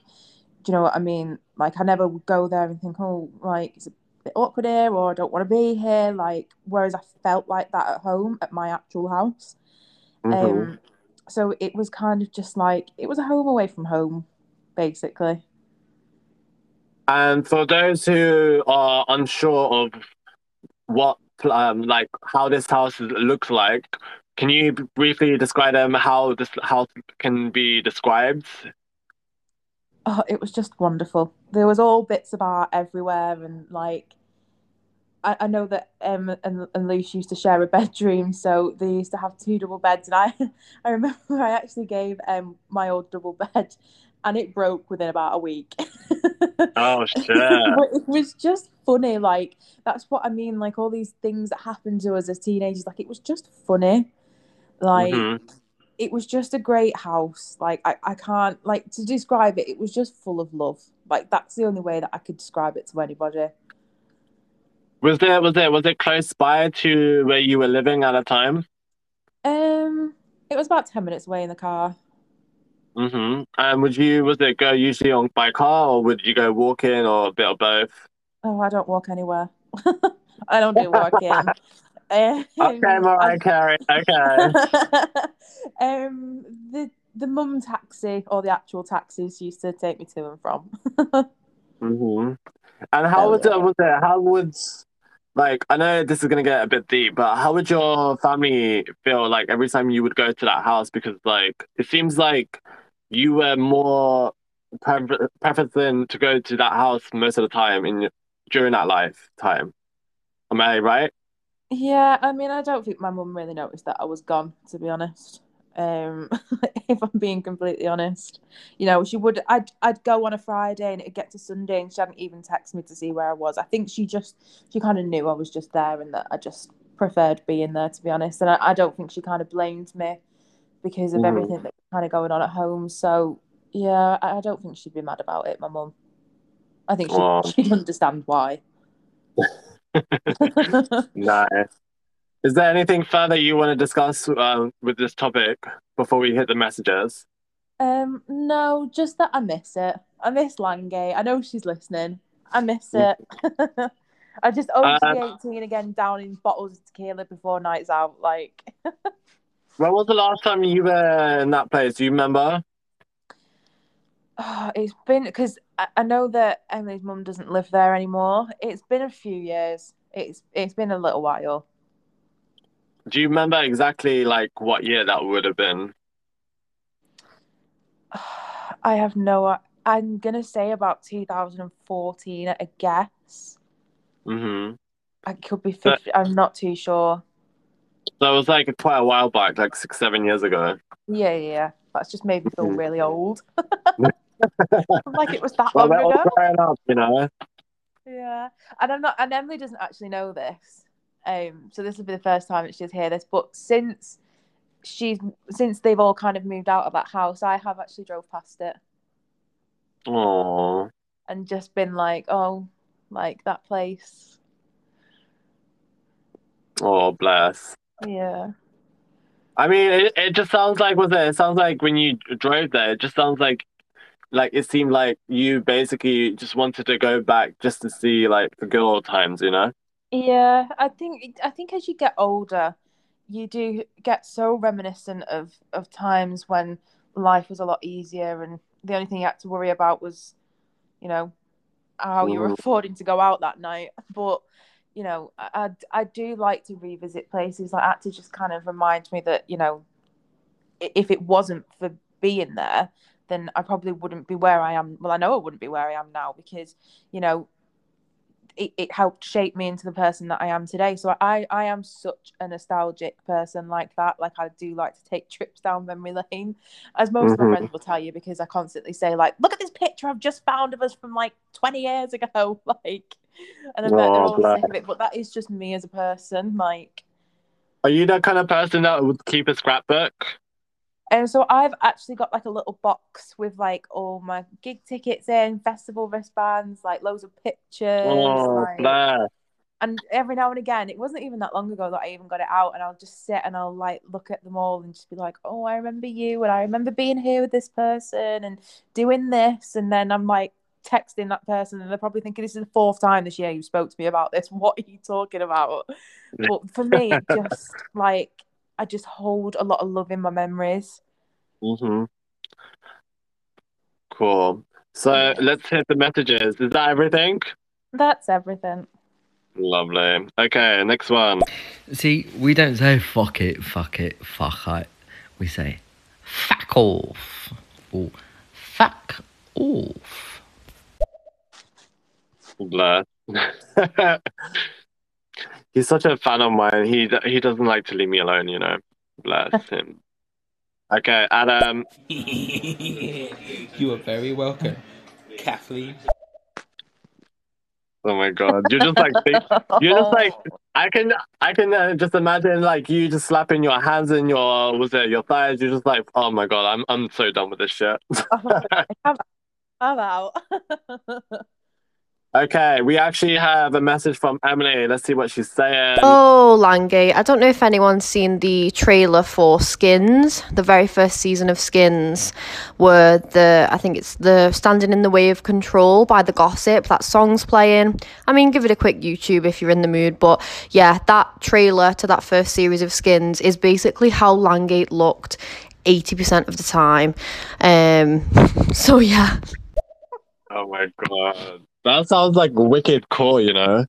do you know what I mean? Like I never would go there and think, oh, like it's a bit awkward here, or I don't want to be here. Like, whereas I felt like that at home at my actual house. Mhm. Um, so it was kind of just like it was a home away from home, basically. And for those who are unsure of what um like how this house looks like, can you briefly describe them how this house can be described? Oh, it was just wonderful. There was all bits of art everywhere, and like, I, I know that Em and, and Luce used to share a bedroom, so they used to have two double beds, and I, I remember I actually gave my old double bed, and it broke within about a week. Oh shit. It was just funny. Like that's what I mean. Like all these things that happened to us as teenagers. Like it was just funny. Like Mhm. it was just a great house. Like I, I can't like to describe it. It was just full of love. Like that's the only way that I could describe it to anybody. Was there was it was it close by to where you were living at the time? Um, it was about ten minutes away in the car. Mm-hmm. And would you was it go usually on by car or would you go walking or a bit of both? Oh, I don't walk anywhere. I don't do walking. Um, Okay, Mariah Carey. Okay. um, the the mum taxi or the actual taxis used to take me to and from. hmm And how would it was it how would like I know this is gonna get a bit deep, but how would your family feel like every time you would go to that house? Because like it seems like you were more prefer- preferring to go to that house most of the time in during that lifetime. Am I right? Yeah, I mean, I don't think my mum really noticed that I was gone, to be honest. Um, if I'm being completely honest, you know, she would. I'd I'd go on a Friday and it'd get to Sunday, and she hadn't even texted me to see where I was. I think she just she kind of knew I was just there, and that I just preferred being there, to be honest. And I, I don't think she kind of blamed me because of Mhm. everything that kind of going on at home. So yeah, I, I don't think she'd be mad about it. My mum, I think she Oh. she'd understand why. Nice. Is there anything further you want to discuss um, with this topic before we hit the messages? Um, no, just that I miss it. I miss Langate. I know she's listening. I miss it. I just be Um, 18 again, down in bottles of tequila before nights out. Like, When was the last time you were in that place? Do you remember? oh, it's been because I, I know that Emily's mum doesn't live there anymore. It's been a few years. It's it's been a little while. Do you remember exactly like what year that would have been? I have no. I'm gonna say about 2014 at a guess. Mm-hmm. I could be But- I'm not too sure. So it was like quite a while back, like six, seven years ago. Yeah, yeah. That's just made me feel Mhm. really old. like it was that Well, long ago. up, you know. Yeah, and I'm not. And Emily doesn't actually know this. Um, so this will be the first time that she's hear this. But since she's since they've all kind of moved out of that house, I have actually drove past it Oh, and just been like, oh, like that place. oh, bless. Yeah. I mean, it, it just sounds like was it? It sounds like when you drove there, it just sounds like like it seemed like you basically just wanted to go back just to see like the good old times, you know? Yeah, I think I think as you get older, you do get so reminiscent of of times when life was a lot easier and the only thing you had to worry about was, you know, how you were Mhm. affording to go out that night. But you know, I I, do like to revisit places like that to just kind of remind me that you know, if it wasn't for being there, then I probably wouldn't be where I am. Well, I know I wouldn't be where I am now because you know it, it helped shape me into the person that I am today. So I, I am such a nostalgic person like that. Like I do like to take trips down memory lane, as most of my friends mm-hmm. will tell you, because I constantly say like, "Look at this picture I've just found of us from like 20 years ago." Like, and I bet they're Oh, all bless. sick of it. But that is just me as a person. Like, Are you that kind of person that would keep a scrapbook? and so I've actually got like a little box with like all my gig tickets in, festival wristbands, like loads of pictures, Oh, like. bless. and every now and again, it wasn't even that long ago that I even got it out, and I'll just sit and I'll like look at them all and just be like, "Oh, I remember you, and I remember being here with this person and doing this," and then I'm like texting that person, and they're probably thinking, "This is the fourth time this year you spoke to me about this. What are you talking about?" But for me, it just like I just hold a lot of love in my memories. Mm-hmm. Cool. So let's hit the messages. Is that everything? That's everything. Lovely. Okay, next one. See, we don't say fuck it, fuck it, fuck it. We say fuck off. Or fuck off. Bless. He's such a fan of mine. He he doesn't like to leave me alone, you know. Bless him. Okay, Adam. you are very welcome, Kathleen. Oh my god, you're just like think, you're just like I can I can uh, just imagine like you just slapping your hands in your was it your thighs. You're just like oh my god, I'm I'm so done with this shit. I'm, I'm out. okay, we actually have a message from Emily. Let's see what she's saying. Oh, Langate. I don't know if anyone's seen the trailer for Skins, the very first season of Skins, where the, I think it's the Standing in the Way of Control by The Gossip, that song's playing. I mean, give it a quick YouTube if you're in the mood. But yeah, that trailer to that first series of Skins is basically how Langate looked 80% of the time. Um, so yeah. Oh my god, that sounds like wicked cool, you know.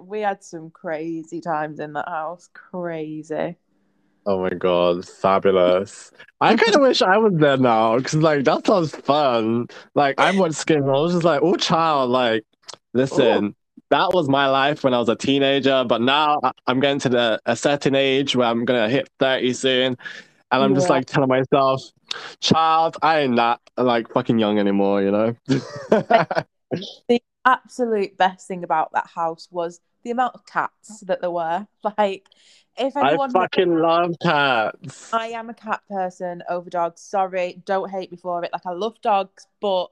we had some crazy times in that house. Crazy. Oh my god, fabulous. I kind of wish I was there now because, like, that sounds fun. Like, I watched Skin, I was just like, oh, child, like, listen, that was my life when I was a teenager, but now I'm getting to the, a certain age where I'm gonna hit 30 soon, and I'm just like telling myself, child, I ain't that like fucking young anymore, you know? The absolute best thing about that house was the amount of cats that there were. Like, if anyone, I fucking love cats. I am a cat person over dogs. Sorry, don't hate me for it. Like, I love dogs, but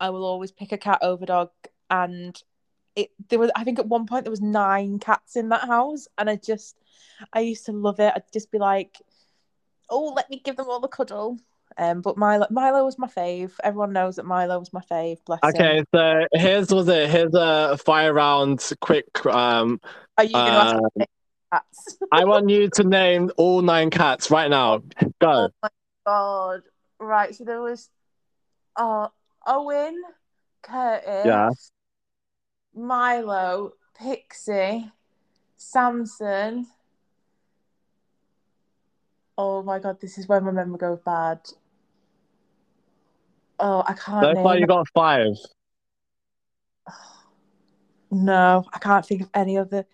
I will always pick a cat over dog. And it there was, I think, at one point there was nine cats in that house, and I just, I used to love it. I'd just be like, oh, let me give them all the cuddle. Um, but Milo, Milo was my fave. Everyone knows that Milo was my fave. Bless him. Okay, so here's was it. Here's a fire round, quick. Um, Are you going to ask uh, me cats? I want you to name all nine cats right now. Go. Oh my God. Right, so there was uh Owen, Curtis, Yeah. Milo, Pixie, Samson, Oh my god, this is where my memory goes bad. Oh, I can't So far, you got five. No, I can't think of any other.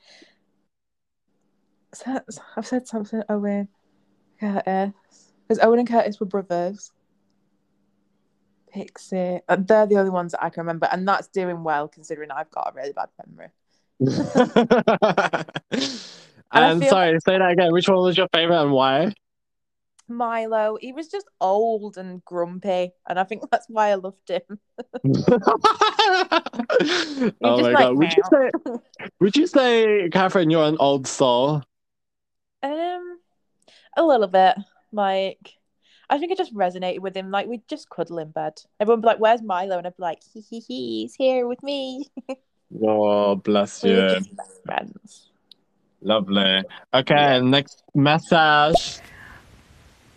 I've said something. Owen, Curtis, because Owen and Curtis were brothers. Pixie, uh, they're the only ones that I can remember, and that's doing well considering I've got a really bad memory. And and sorry, say that again. Which one was your favorite and why? Milo, he was just old and grumpy, and I think that's why I loved him. oh my like, god! Would you say? Would you say, Catherine, you're an old soul? Um, a little bit. Like, I think it just resonated with him. Like, we'd just cuddle in bed. Everyone would be like, "Where's Milo?" And I'd be like, "He he he, he's here with me." Oh, bless we you. friends. Lovely. Okay, next message.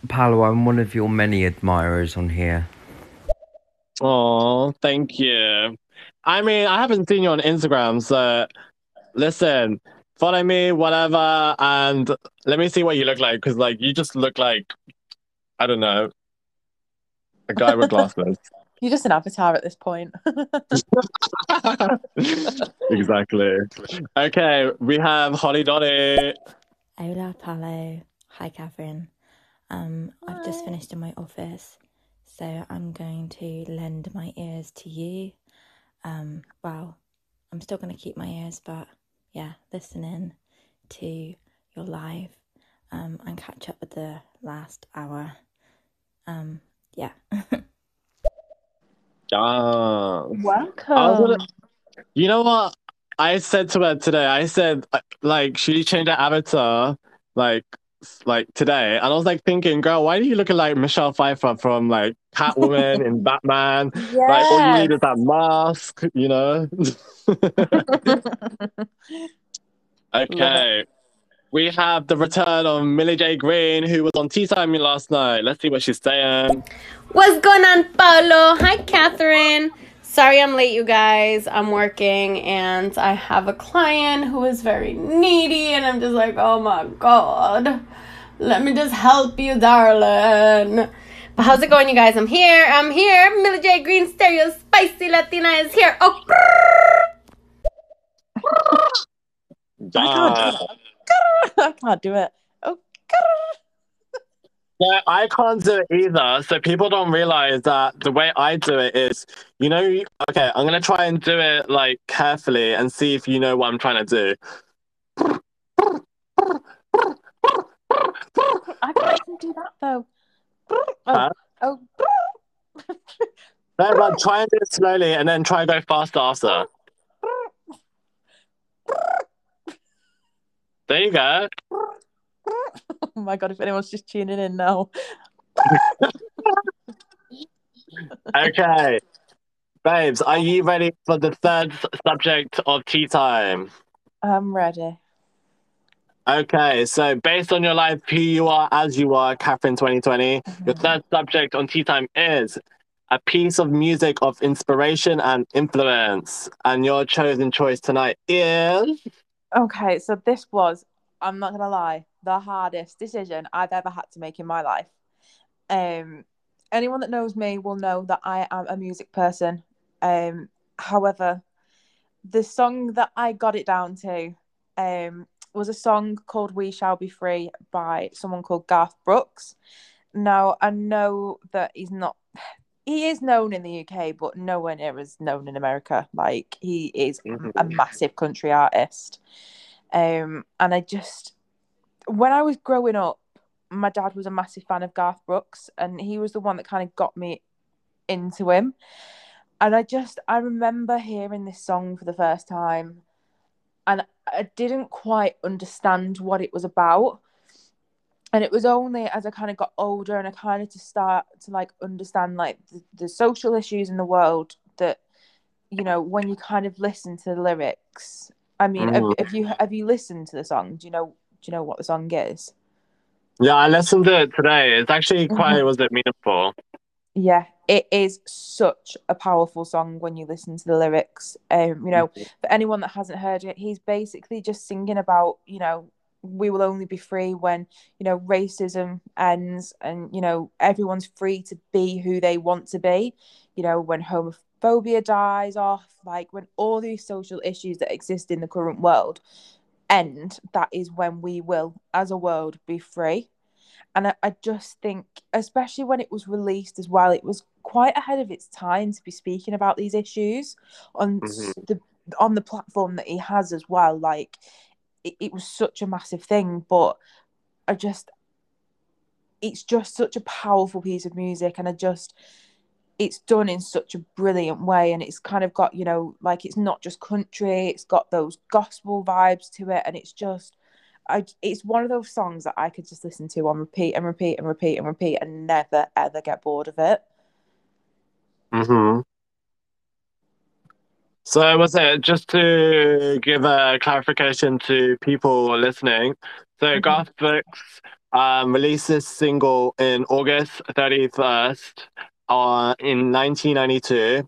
Paolo, I'm one of your many admirers on here. Oh, thank you. I mean, I haven't seen you on Instagram, so listen, follow me, whatever, and let me see what you look like. Because, like, you just look like, I don't know, a guy with glasses. You're just an avatar at this point. exactly. Okay, we have Holly Dolly. Hola, Paolo. Hi, Catherine. Um, I've just finished in my office, so I'm going to lend my ears to you. Um, well, I'm still going to keep my ears, but yeah, listen in to your live um, and catch up with the last hour. Um, yeah. Ah. Welcome. Gonna, you know what? I said to her today. I said uh, like she changed her avatar like s- like today, and I was like thinking, girl, why do you looking like Michelle Pfeiffer from like Catwoman in Batman? Like all you need is that mask, you know. okay. We have the return of Millie J. Green, who was on Tea Time last night. Let's see what she's saying. What's going on, Paolo? Hi, Catherine. Sorry I'm late, you guys. I'm working and I have a client who is very needy, and I'm just like, oh my god. Let me just help you, darling. But how's it going, you guys? I'm here. I'm here. Millie J. Green Stereo Spicy Latina is here. Oh, I can't do it. I can't do it. Oh, Yeah, I can't do it either. So people don't realize that the way I do it is, you know, okay, I'm gonna try and do it like carefully and see if you know what I'm trying to do. I can't do that though. Oh, Huh? oh. No, but try and do it slowly and then try and go faster after. There you go. oh my god! If anyone's just tuning in now, Okay. Babes, are you ready for the third subject of tea time? I'm ready. Okay, so based on your life, who you are as you are, Catherine 2020, your mm-hmm. third subject on Tea Time is a piece of music of inspiration and influence. And your chosen choice tonight is. Okay, so this was, I'm not gonna lie, the hardest decision I've ever had to make in my life. Um, anyone that knows me will know that I am a music person. Um, however, the song that I got it down to, um, was a song called "We Shall Be Free" by someone called Garth Brooks. Now I know that he's not. He is known in the UK, but nowhere near as known in America. Like he is a massive country artist. Um, and I just, when I was growing up, my dad was a massive fan of Garth Brooks, and he was the one that kind of got me into him. And I just, I remember hearing this song for the first time, and I didn't quite understand what it was about. And it was only as I kind of got older and I kind of to start to like understand like the, the social issues in the world that, you know, when you kind of listen to the lyrics. I mean, have, Mm. have you have you listened to the song? Do you know you know what the song is? Yeah, I listened to it today. It's actually quite, Mhm. was it meaningful? Yeah, it is such a powerful song when you listen to the lyrics. Um, you know, for anyone that hasn't heard it, he's basically just singing about, you know, we will only be free when you know racism ends and you know everyone's free to be who they want to be you know when homophobia dies off like when all these social issues that exist in the current world end that is when we will as a world be free and I, I just think especially when it was released as well it was quite ahead of its time to be speaking about these issues on Mhm. the on the platform that he has as well like it, it was such a massive thing but i just it's just such a powerful piece of music and i just it's done in such a brilliant way and it's kind of got you know like it's not just country it's got those gospel vibes to it and it's just I, it's one of those songs that I could just listen to on repeat and repeat and repeat and repeat and never ever get bored of it. hmm So was it just to give a clarification to people listening? So Garth Brooks um, released this single in August 31st uh, in 1992.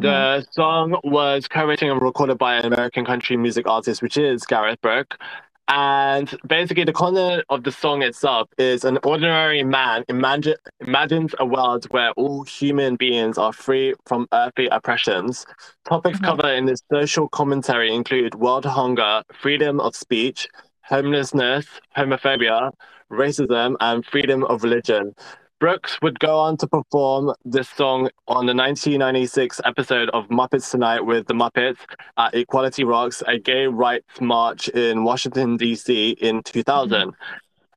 The song was co-written and recorded by an American country music artist, which is Gareth Brooks. And basically, the content of the song itself is an ordinary man imagine, imagines a world where all human beings are free from earthly oppressions. Topics covered in this social commentary include world hunger, freedom of speech, homelessness, homophobia, racism, and freedom of religion. Brooks would go on to perform this song on the 1996 episode of Muppets Tonight with the Muppets at Equality Rocks, a gay rights march in Washington, D.C. in 2000. Mm-hmm.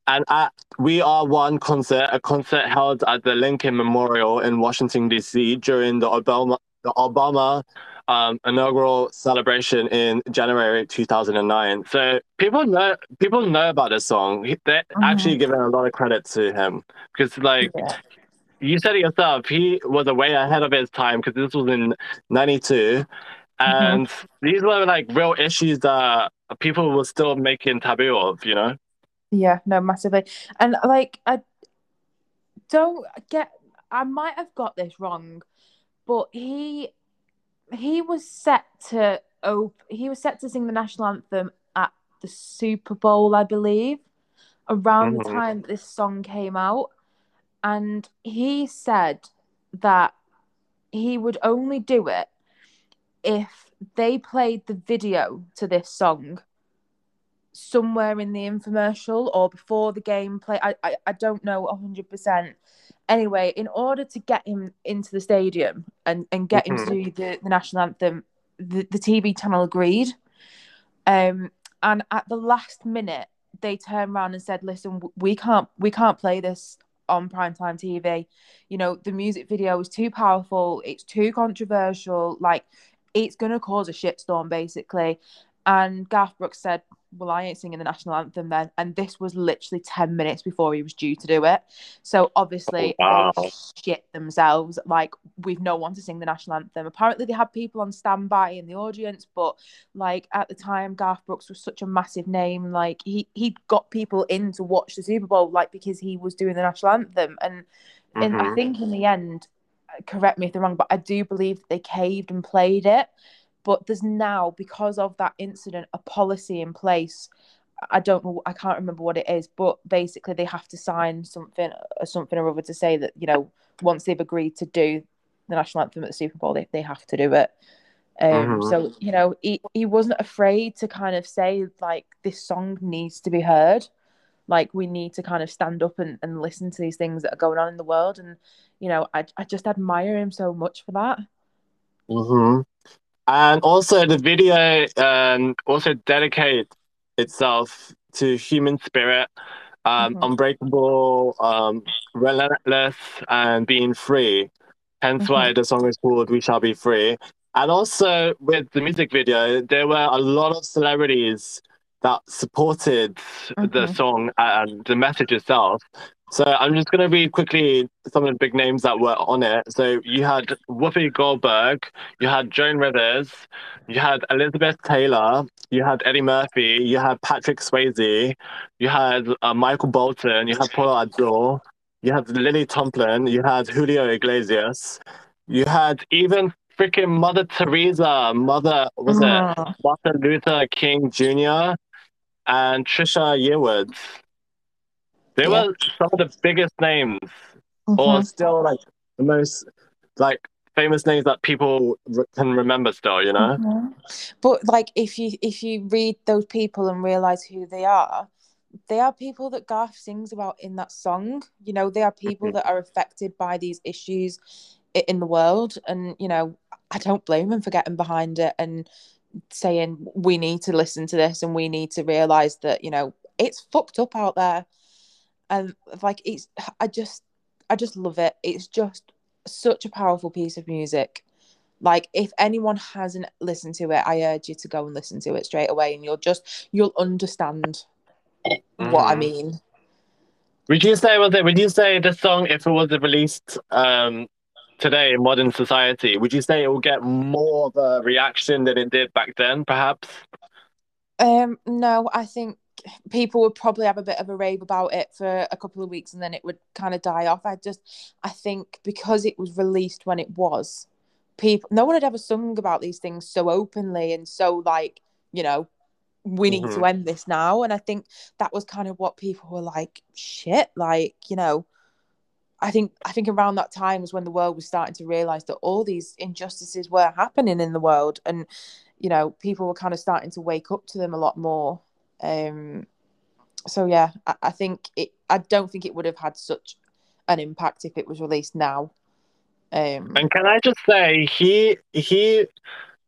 And at We Are One concert, a concert held at the Lincoln Memorial in Washington, D.C. during the Obama, the Obama um, inaugural celebration in January 2009. So people know people know about this song. They're actually giving a lot of credit to him because, like, you said it yourself, he was way ahead of his time because this was in '92, and these were like real issues that people were still making taboo of. You know. Yeah, no, massively. And like, I don't get, I might have got this wrong, but he he was set to op- he was set to sing the national anthem at the Super Bowl, I believe, around the Mhm. time this song came out. And he said that he would only do it if they played the video to this song somewhere in the infomercial or before the gameplay. I, I, I don't know 100%. Anyway, in order to get him into the stadium and, and get him to Mhm. do the, the national anthem, the, the TV channel agreed. Um, and at the last minute, they turned around and said, "Listen, we can't we can't play this on primetime TV. You know, the music video is too powerful. It's too controversial. Like, it's gonna cause a shitstorm, basically." And Garth Brooks said, "Well, I ain't singing the national anthem then." And this was literally ten minutes before he was due to do it. So obviously, Wow. they shit themselves. Like, we've no one to sing the national anthem. Apparently, they had people on standby in the audience, but like at the time, Garth Brooks was such a massive name. Like, he he got people in to watch the Super Bowl, like because he was doing the national anthem. And and I Mhm. think in the end, correct me if I'm wrong, but I do believe that they caved and played it. But there's now, because of that incident, a policy in place. I don't know, I can't remember what it is, but basically they have to sign something, or something or other to say that you know once they've agreed to do the national anthem at the Super Bowl, they, they have to do it. Um, Mhm. So you know he he wasn't afraid to kind of say like this song needs to be heard, like we need to kind of stand up and, and listen to these things that are going on in the world, and you know I I just admire him so much for that. hmm And also, the video um, also dedicates itself to human spirit, um, unbreakable, um, relentless, and being free. Hence why the song is called "We Shall Be Free." And also, with the music video, there were a lot of celebrities that supported the Mhm. song and the message itself. So I'm just gonna read quickly some of the big names that were on it. So you had Whoopi Goldberg, you had Joan Rivers, you had Elizabeth Taylor, you had Eddie Murphy, you had Patrick Swayze, you had uh, Michael Bolton, you had Paula Abdul, you had Lily Tomlin, you had Julio Iglesias, you had even freaking Mother Teresa, Mother was it Oh. Martin Luther King Jr. and Trisha Yearwood. They Yeah. were some of the biggest names, or Mhm. still like the most like famous names that people r- can remember. Still, you know. Mhm. But like, if you if you read those people and realize who they are, they are people that Garth sings about in that song. You know, they are people that are affected by these issues in the world, and you know, I don't blame them for getting behind it and saying we need to listen to this and we need to realize that you know it's fucked up out there, and like it's I just I just love it. It's just such a powerful piece of music. Like if anyone hasn't listened to it, I urge you to go and listen to it straight away, and you'll just you'll understand what I Mhm. mean. Would you say was it? Would you say this song, if it was released um, today in modern society, would you say it will get more of a reaction than it did back then? Perhaps. Um, no, I think people would probably have a bit of a rave about it for a couple of weeks and then it would kind of die off. I just, I think because it was released when it was, people, no one had ever sung about these things so openly and so like, you know, we need to Mhm. end this now. And I think that was kind of what people were like, shit, like, you know, I think I think around that time was when the world was starting to realize that all these injustices were happening in the world, and you know people were kind of starting to wake up to them a lot more. Um, so yeah, I, I think it. I don't think it would have had such an impact if it was released now. Um, And can I just say, he he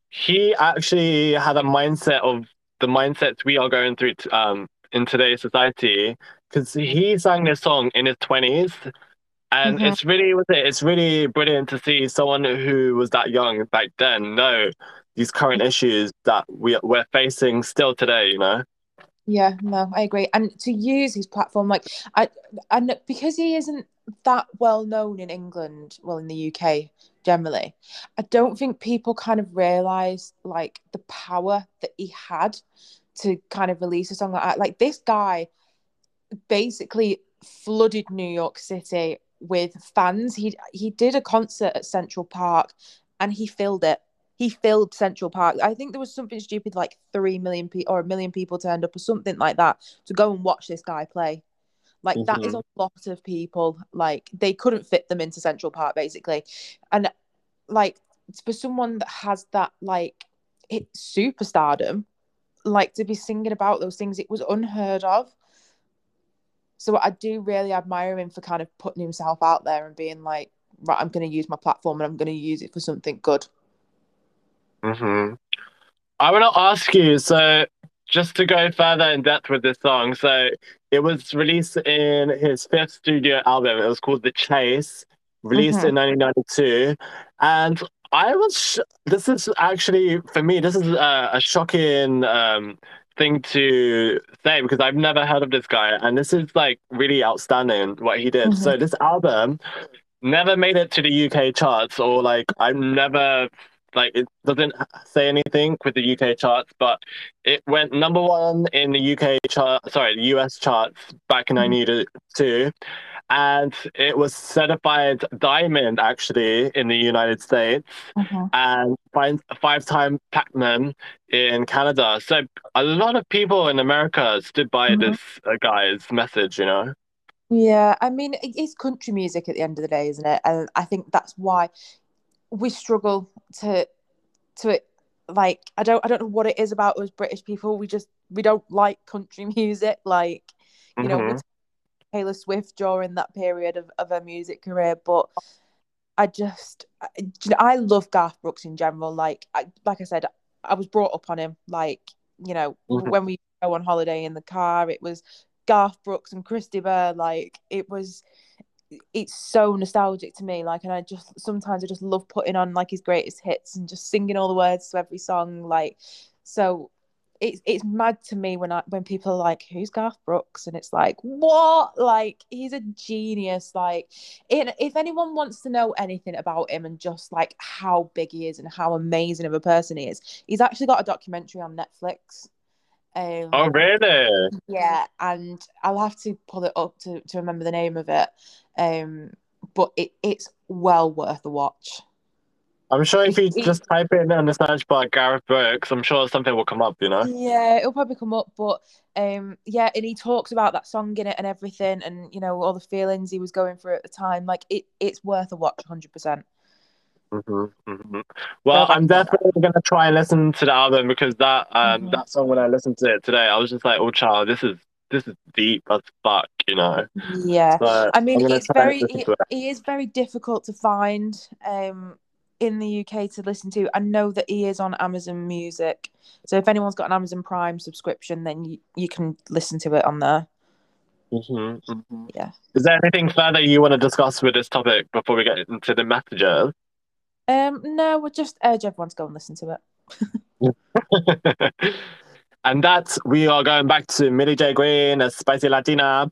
he actually had a mindset of the mindsets we are going through t- um in today's society because he sang this song in his twenties, and Mhm. it's really was it it's really brilliant to see someone who was that young back then know these current issues that we we're facing still today. You know. Yeah, no, I agree. And to use his platform, like I, and because he isn't that well known in England, well, in the UK generally, I don't think people kind of realize like the power that he had to kind of release a song like that. Like this guy basically flooded New York City with fans. He he did a concert at Central Park, and he filled it. He filled Central Park. I think there was something stupid like three million people or a million people turned up or something like that to go and watch this guy play. Like that is Mhm. a lot of people. Like they couldn't fit them into Central Park basically, and like for someone that has that like it superstardom, like to be singing about those things, it was unheard of. So I do really admire him for kind of putting himself out there and being like, right, I'm going to use my platform and I'm going to use it for something good. Hmm I want to ask you, so just to go further in depth with this song, so it was released in his fifth studio album. It was called The Chase, released Mhm. in 1992. And I was, sh- this is actually, for me, this is a, a shocking um, thing to say because I've never heard of this guy. And this is like really outstanding what he did. Mhm. So this album never made it to the UK charts or like I've never like it doesn't say anything with the UK charts, but it went number one in the UK chart, sorry, the US charts back in Mhm. 1992, and it was certified diamond actually in the United States Mhm. and five five time platinum in Canada. So a lot of people in America stood by Mhm. this uh, guy's message, you know. Yeah, I mean, it's country music at the end of the day, isn't it? And I think that's why we struggle to to it like I don't I don't know what it is about us British people. We just we don't like country music. Like you know, we Mhm. Taylor Swift during that period of, of her music career, but I just I, you know, I love Garth Brooks in general. Like I, like I said, I was brought up on him. Like you know, Mhm. when we go on holiday in the car, it was Garth Brooks and Chris de Burgh. Like it was, it's so nostalgic to me. Like, and I just sometimes I just love putting on like his greatest hits and just singing all the words to every song. Like, so it's it's mad to me when I when people are like, "Who's Garth Brooks?" and it's like, "What?" Like he's a genius. Like, in, if anyone wants to know anything about him and just like how big he is and how amazing of a person he is, he's actually got a documentary on Netflix. Um, oh really? Yeah, and I'll have to pull it up to, to remember the name of it. Um, but it, it's well worth a watch. I'm sure if you just type in on the search bar Gareth Brooks, I'm sure something will come up, you know? Yeah, it'll probably come up. But um, yeah, and he talks about that song in it and everything and, you know, all the feelings he was going through at the time. Like, it, it's worth a watch 100%. Mm-hmm, mm-hmm. Well, I'm definitely going to try and listen to the album because that um, mm-hmm. that song when I listened to it today, I was just like, "Oh, child, this is this is deep as fuck," you know. Yeah, so I mean, it's very it, it. very difficult to find um, in the UK to listen to. I know that he is on Amazon Music, so if anyone's got an Amazon Prime subscription, then you, you can listen to it on there. Mm-hmm, mm-hmm. Yeah. Is there anything further you want to discuss with this topic before we get into the messages? Um, no, we'll just urge everyone to go and listen to it. and that we are going back to Millie J. Green, a spicy Latina.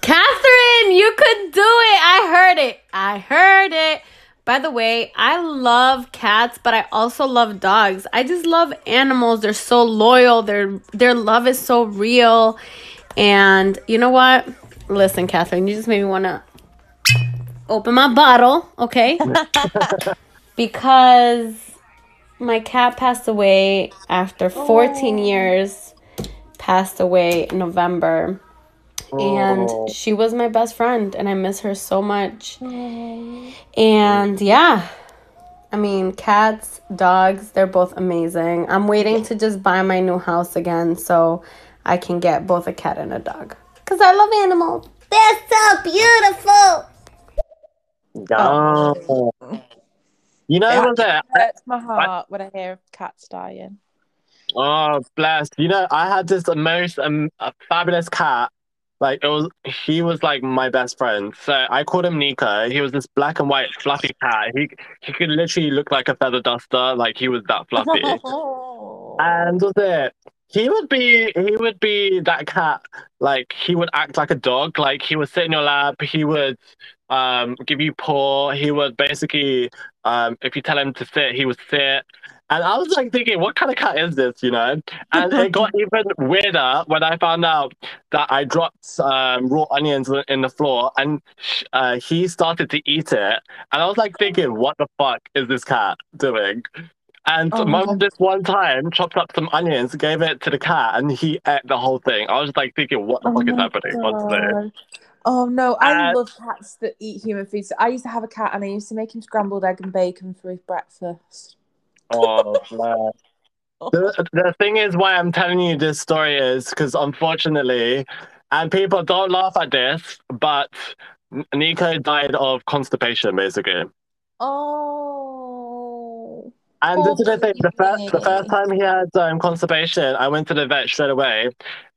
Catherine, you could do it. I heard it. I heard it. By the way, I love cats, but I also love dogs. I just love animals. They're so loyal. Their their love is so real. And you know what? Listen, Catherine, you just made me want to open my bottle, okay? because my cat passed away after 14 years. Passed away in November. And Oh. she was my best friend, and I miss her so much. And yeah, I mean, cats, dogs, they're both amazing. I'm waiting to just buy my new house again so I can get both a cat and a dog. Because I love animals. They're so beautiful. Oh. You know It what? actually hurts my heart when I hear of cats dying. Oh, bless. You know, I had this most um, a fabulous cat. Like it was, he was like my best friend. So I called him Nico. He was this black and white fluffy cat. He he could literally look like a feather duster. Like he was that fluffy. And was it? He would be he would be that cat. Like he would act like a dog. Like he would sit in your lap. He would um give you paw. He would basically um if you tell him to sit, he would sit. And I was like thinking, what kind of cat is this, you know? And it got even weirder when I found out that I dropped um, raw onions in the floor and sh- uh, he started to eat it. And I was like thinking, what the fuck is this cat doing? And Oh mom this one time chopped up some onions, gave it to the cat, and he ate the whole thing. I was like thinking, what the Oh fuck is happening? Honestly. God. Oh no, I Uh, love cats that eat human food. So I used to have a cat and I used to make him scrambled egg and bacon for his breakfast. Oh, man. The, the thing is, why I'm telling you this story is because unfortunately, and people don't laugh at this, but Nico died of constipation, basically. Oh. And this is the thing: the first, the first time he had um, constipation, I went to the vet straight away,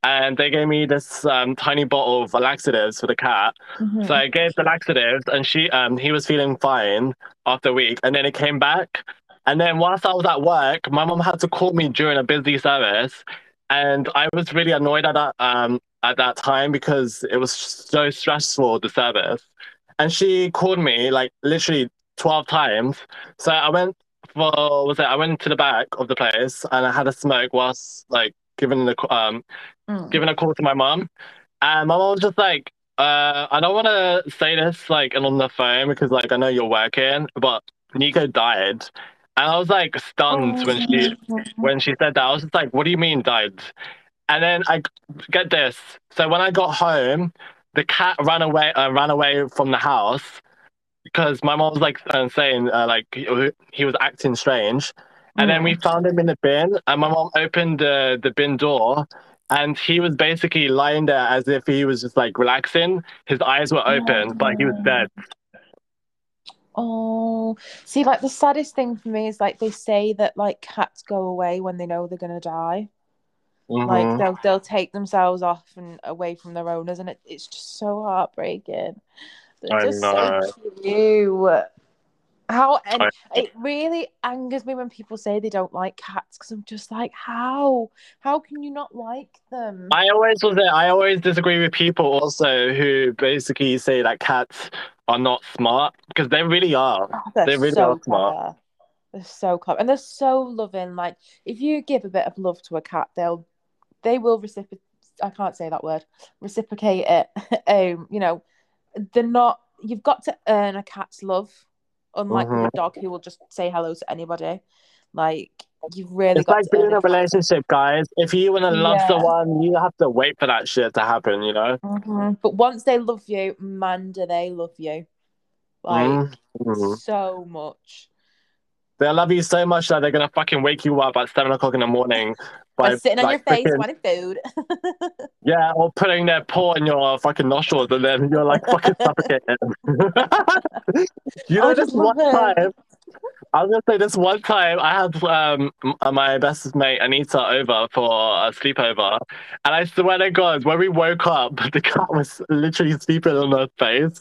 and they gave me this um, tiny bottle of laxatives for the cat. Mhm. So I gave the laxatives, and she, um, he was feeling fine after a week, and then it came back. And then whilst I was at work, my mom had to call me during a busy service, and I was really annoyed at that um at that time because it was so stressful the service. And she called me like literally twelve times. So I went for was it? I went to the back of the place and I had a smoke whilst like giving the um Mm. giving a call to my mom. And my mom was just like, uh, I don't want to say this like and on the phone because like I know you're working, but Nico died. And I was like stunned when she when she said that. I was just like, what do you mean died? And then I get this. So when I got home, the cat ran away uh, ran away from the house because my mom was like uh, saying uh, like he, was acting strange. And then we found him in the bin, and my mom opened the the bin door, and he was basically lying there as if he was just like relaxing. His eyes were open, but he was dead. Oh, see, like the saddest thing for me is like they say that like cats go away when they know they're gonna die. Like Mhm. they'll they'll take themselves off and away from their owners, and it, it's just so heartbreaking. They're I just know. so cute. How and I- it really angers me when people say they don't like cats because I'm just like, how? How can you not like them? I always was there. I always disagree with people also who basically say that cats are not smart because they really are. Oh, They're They really so are smart. clever. They're so clever, and they're so loving. Like if you give a bit of love to a cat, they'll they will reciprocate. I can't say that word. Reciprocate it. um, you know, they're not. You've got to earn a cat's love. Unlike with Mhm. a dog who will just say hello to anybody. Like you've really It's got like to being in a relationship, guys. If you want to love Yeah. someone, you have to wait for that shit to happen, you know? Mhm. But once they love you, man, do they love you. Like Mhm. so much. They love you so much that they're gonna fucking wake you up at seven o'clock in the morning By, by, sitting on like, your face wanting food. yeah, or putting their paw in your fucking nostrils, and then you're like fucking suffocated. you know, I this just one it. time, I was gonna say this one time I had um my best mate Anita over for a sleepover, and I swear to God, when we woke up, the cat was literally sleeping on her face.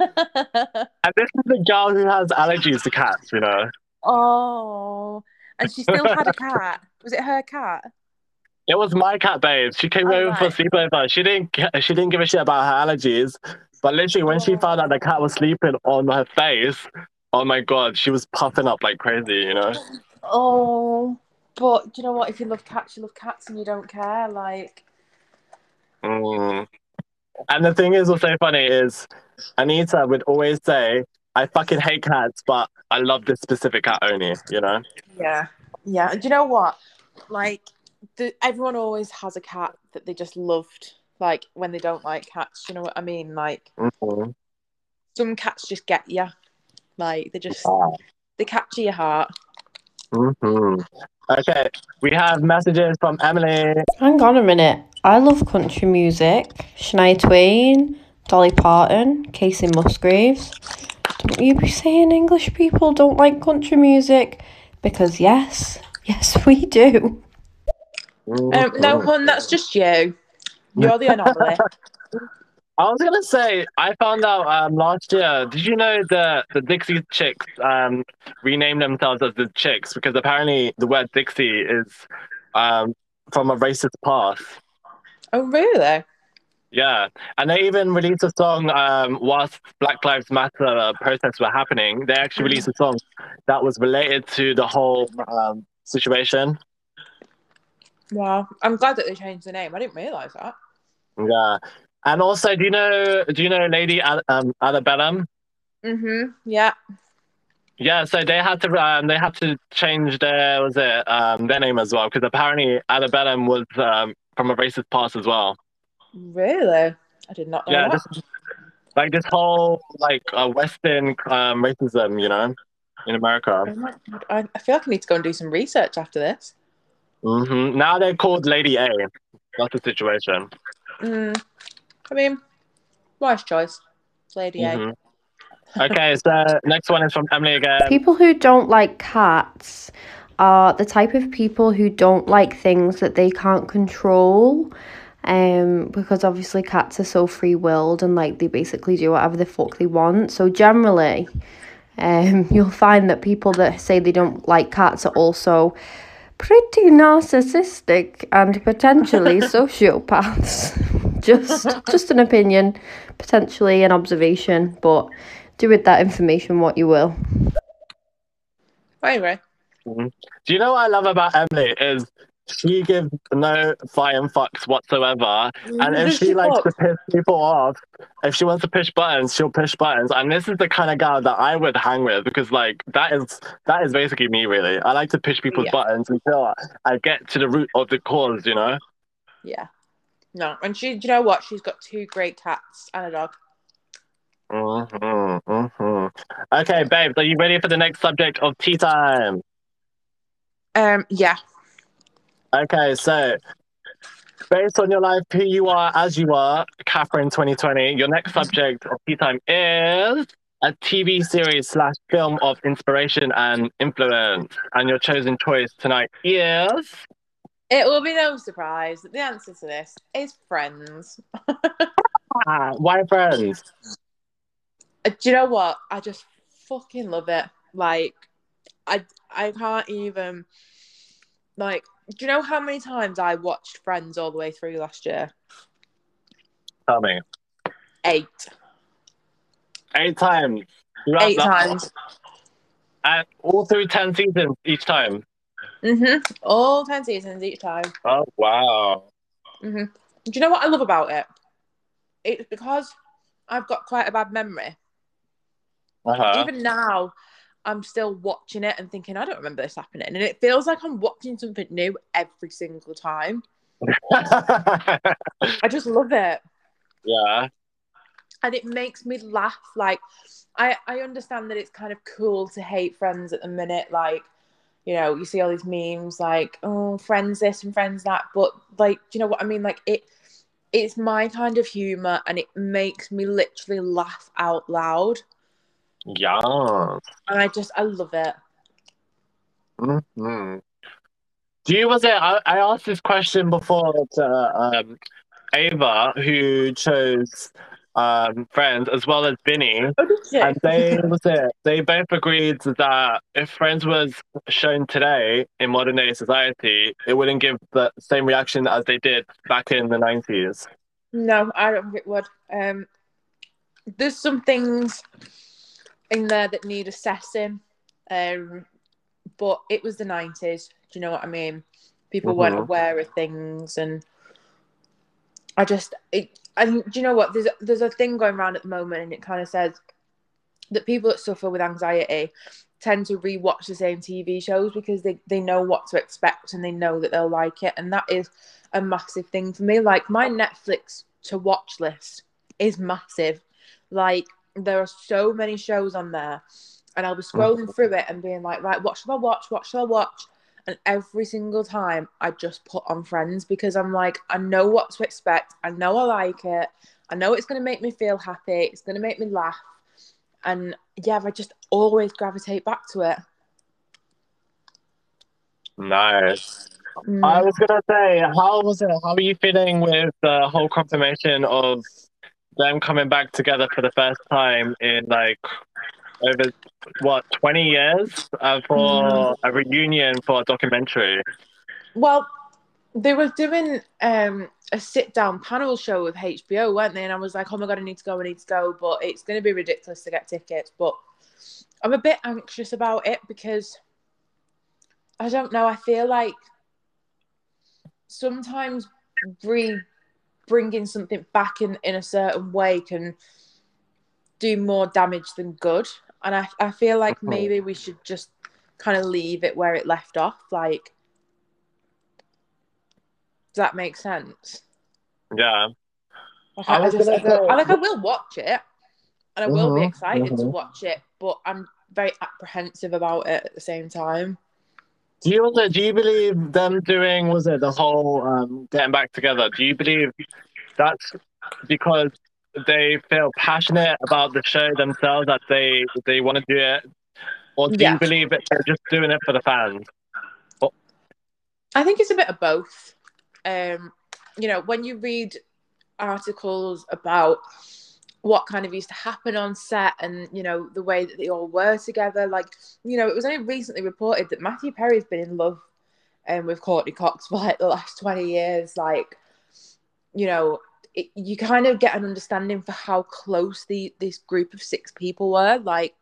and this is the girl who has allergies to cats, you know. oh. And she still had a cat. Was it her cat? It was my cat, babe. She came Oh, over for sleepover. She didn't. She didn't give a shit about her allergies. But literally, when she found out the cat was sleeping on her face, oh my god, she was puffing up like crazy. You know. Oh. But do you know what? If you love cats, you love cats and you don't care. Like Mm. And the thing is, what's so funny is, Anita would always say, "I fucking hate cats, but I love this specific cat only." You know. Yeah. Yeah. And do you know what? Like the, everyone always has a cat that they just loved. Like when they don't like cats, you know what I mean? Like Mhm. some cats just get you. Like they just Wow. they capture your heart. hmm Okay, we have messages from Emily. Hang on a minute. I love country music. Shania Twain, Dolly Parton, Kacey Musgraves. Don't you be saying English people don't like country music? Because yes, yes we do. Um, no, hun, that's just you. You're the anomaly. I was gonna say I found out um, last year. Did you know that the Dixie Chicks um, renamed themselves as the Chicks because apparently the word Dixie is um, from a racist past. oh, really? Yeah, and they even released a song um, whilst Black Lives Matter protests were happening. They actually released a song that was related to the whole um, situation. Wow. I'm glad that they changed the name. I didn't realise that. Yeah, and also, do you know? Do you know Lady um, Antebellum? Mm-hmm. Yeah. Yeah, so they had to um, they had to change their was it um, their name as well because apparently Antebellum was um, from a racist past as well. Really? I did not know Yeah, that. this, like this whole like uh, Western um, racism, you know, in America. Oh my God. I, I feel like I need to go and do some research after this. hmm Now they're called Lady A. That's the situation. Mm. I mean, wise choice. Lady Mhm. Okay, so next one is from Emily again. People who don't like cats are the type of people who don't like things that they can't control. Um, because obviously cats are so free willed and like they basically do whatever the fuck they want. So generally, um, you'll find that people that say they don't like cats are also pretty narcissistic and potentially sociopaths. just just an opinion, potentially an observation, but do with that information what you will. Anyway. Mhm. Do you know what I love about Emily is she gives no flying fucks whatsoever, and if she likes to piss people off, if she wants to push buttons, she'll push buttons. And this is the kind of gal that I would hang with because, like, that is that is basically me. Really, I like to push people's Yeah. buttons until I get to the root of the cause. You know. Yeah. No, and she, do you know what? She's got two great cats and a dog. hmm hmm Okay, babes, are you ready for the next subject of tea time? Um, yeah. Okay, so based on your life, who you are as you are, Catherine 2020, your next subject of tea time is a TV series slash film of inspiration and influence. And your chosen choice tonight is It will be no surprise that the answer to this is Friends. ah, Why Friends? Uh, Do you know what? I just fucking love it. Like, I I can't even like. Do you know how many times I watched Friends all the way through last year? Tell me. Eight. Eight times. Eight times. And all through 10 seasons each time. Mhm. All ten seasons each time. Oh, wow. Mhm. Do you know what I love about it? It's because I've got quite a bad memory. Uh-huh. even now, I'm still watching it and thinking, I don't remember this happening. And it feels like I'm watching something new every single time. I just love it. Yeah. And it makes me laugh. Like, I, I understand that it's kind of cool to hate friends at the minute. Like, you know, you see all these memes like, oh, friends this and friends that. But, like, do you know what I mean? Like, it it's my kind of humor and it makes me literally laugh out loud. Yeah. And I just, I love it. hmm Do you was it? I, I asked this question before to um, Ava, who chose um, Friends, as well as Vinny, and they was it. They both agreed that if Friends was shown today in modern day society, it wouldn't give the same reaction as they did back in the nineties. No, I don't think it would. Um, there's some things in there that need assessing, um, but it was the 90s. Do you know what I mean? People weren't Mhm. aware of things, and I just, it, and do you know what? There's there's a thing going around at the moment, and it kind of says that people that suffer with anxiety tend to rewatch the same TV shows because they, they know what to expect and they know that they'll like it. And that is a massive thing for me. Like my Netflix to watch list is massive. Like there are so many shows on there. And I'll be scrolling through it and being like, right, what should I watch? What should I watch? And every single time I just put on Friends because I'm like, I know what to expect. I know I like it. I know it's going to make me feel happy. It's going to make me laugh. And yeah, I just always gravitate back to it. Nice. Mm. I was gonna say, how was it? How are you feeling with the whole confirmation of them coming back together for the first time in like over what twenty years uh, for a reunion for a documentary? Well, they were doing um, a sit down panel show with HBO, weren't they? And I was like, oh my God, I need to go, I need to go. But it's going to be ridiculous to get tickets. But I'm a bit anxious about it because I don't know. I feel like sometimes re- bringing something back in, in a certain way can do more damage than good. And I, I feel like maybe we should just kind of leave it where it left off. Like, does that make sense? Yeah. Like, I I, I just, gonna I, feel- I- like I will watch it, and I will be Mhm, excited to mhm. watch it, but I'm very apprehensive about it at the same time. Do you also do you believe them doing was it the whole um, getting back together? Do you believe that's because they feel passionate about the show themselves that they they want to do it, or do Yeah. you believe that they're just doing it for the fans? I think it's a bit of both. Um, you know, when you read articles about what kind of used to happen on set and you know the way that they all were together, like you know, it was only recently reported that Matthew Perry's been in love um, with Courteney Cox for like the last twenty years. Like, you know, it, you kind of get an understanding for how close the this group of six people were. Like,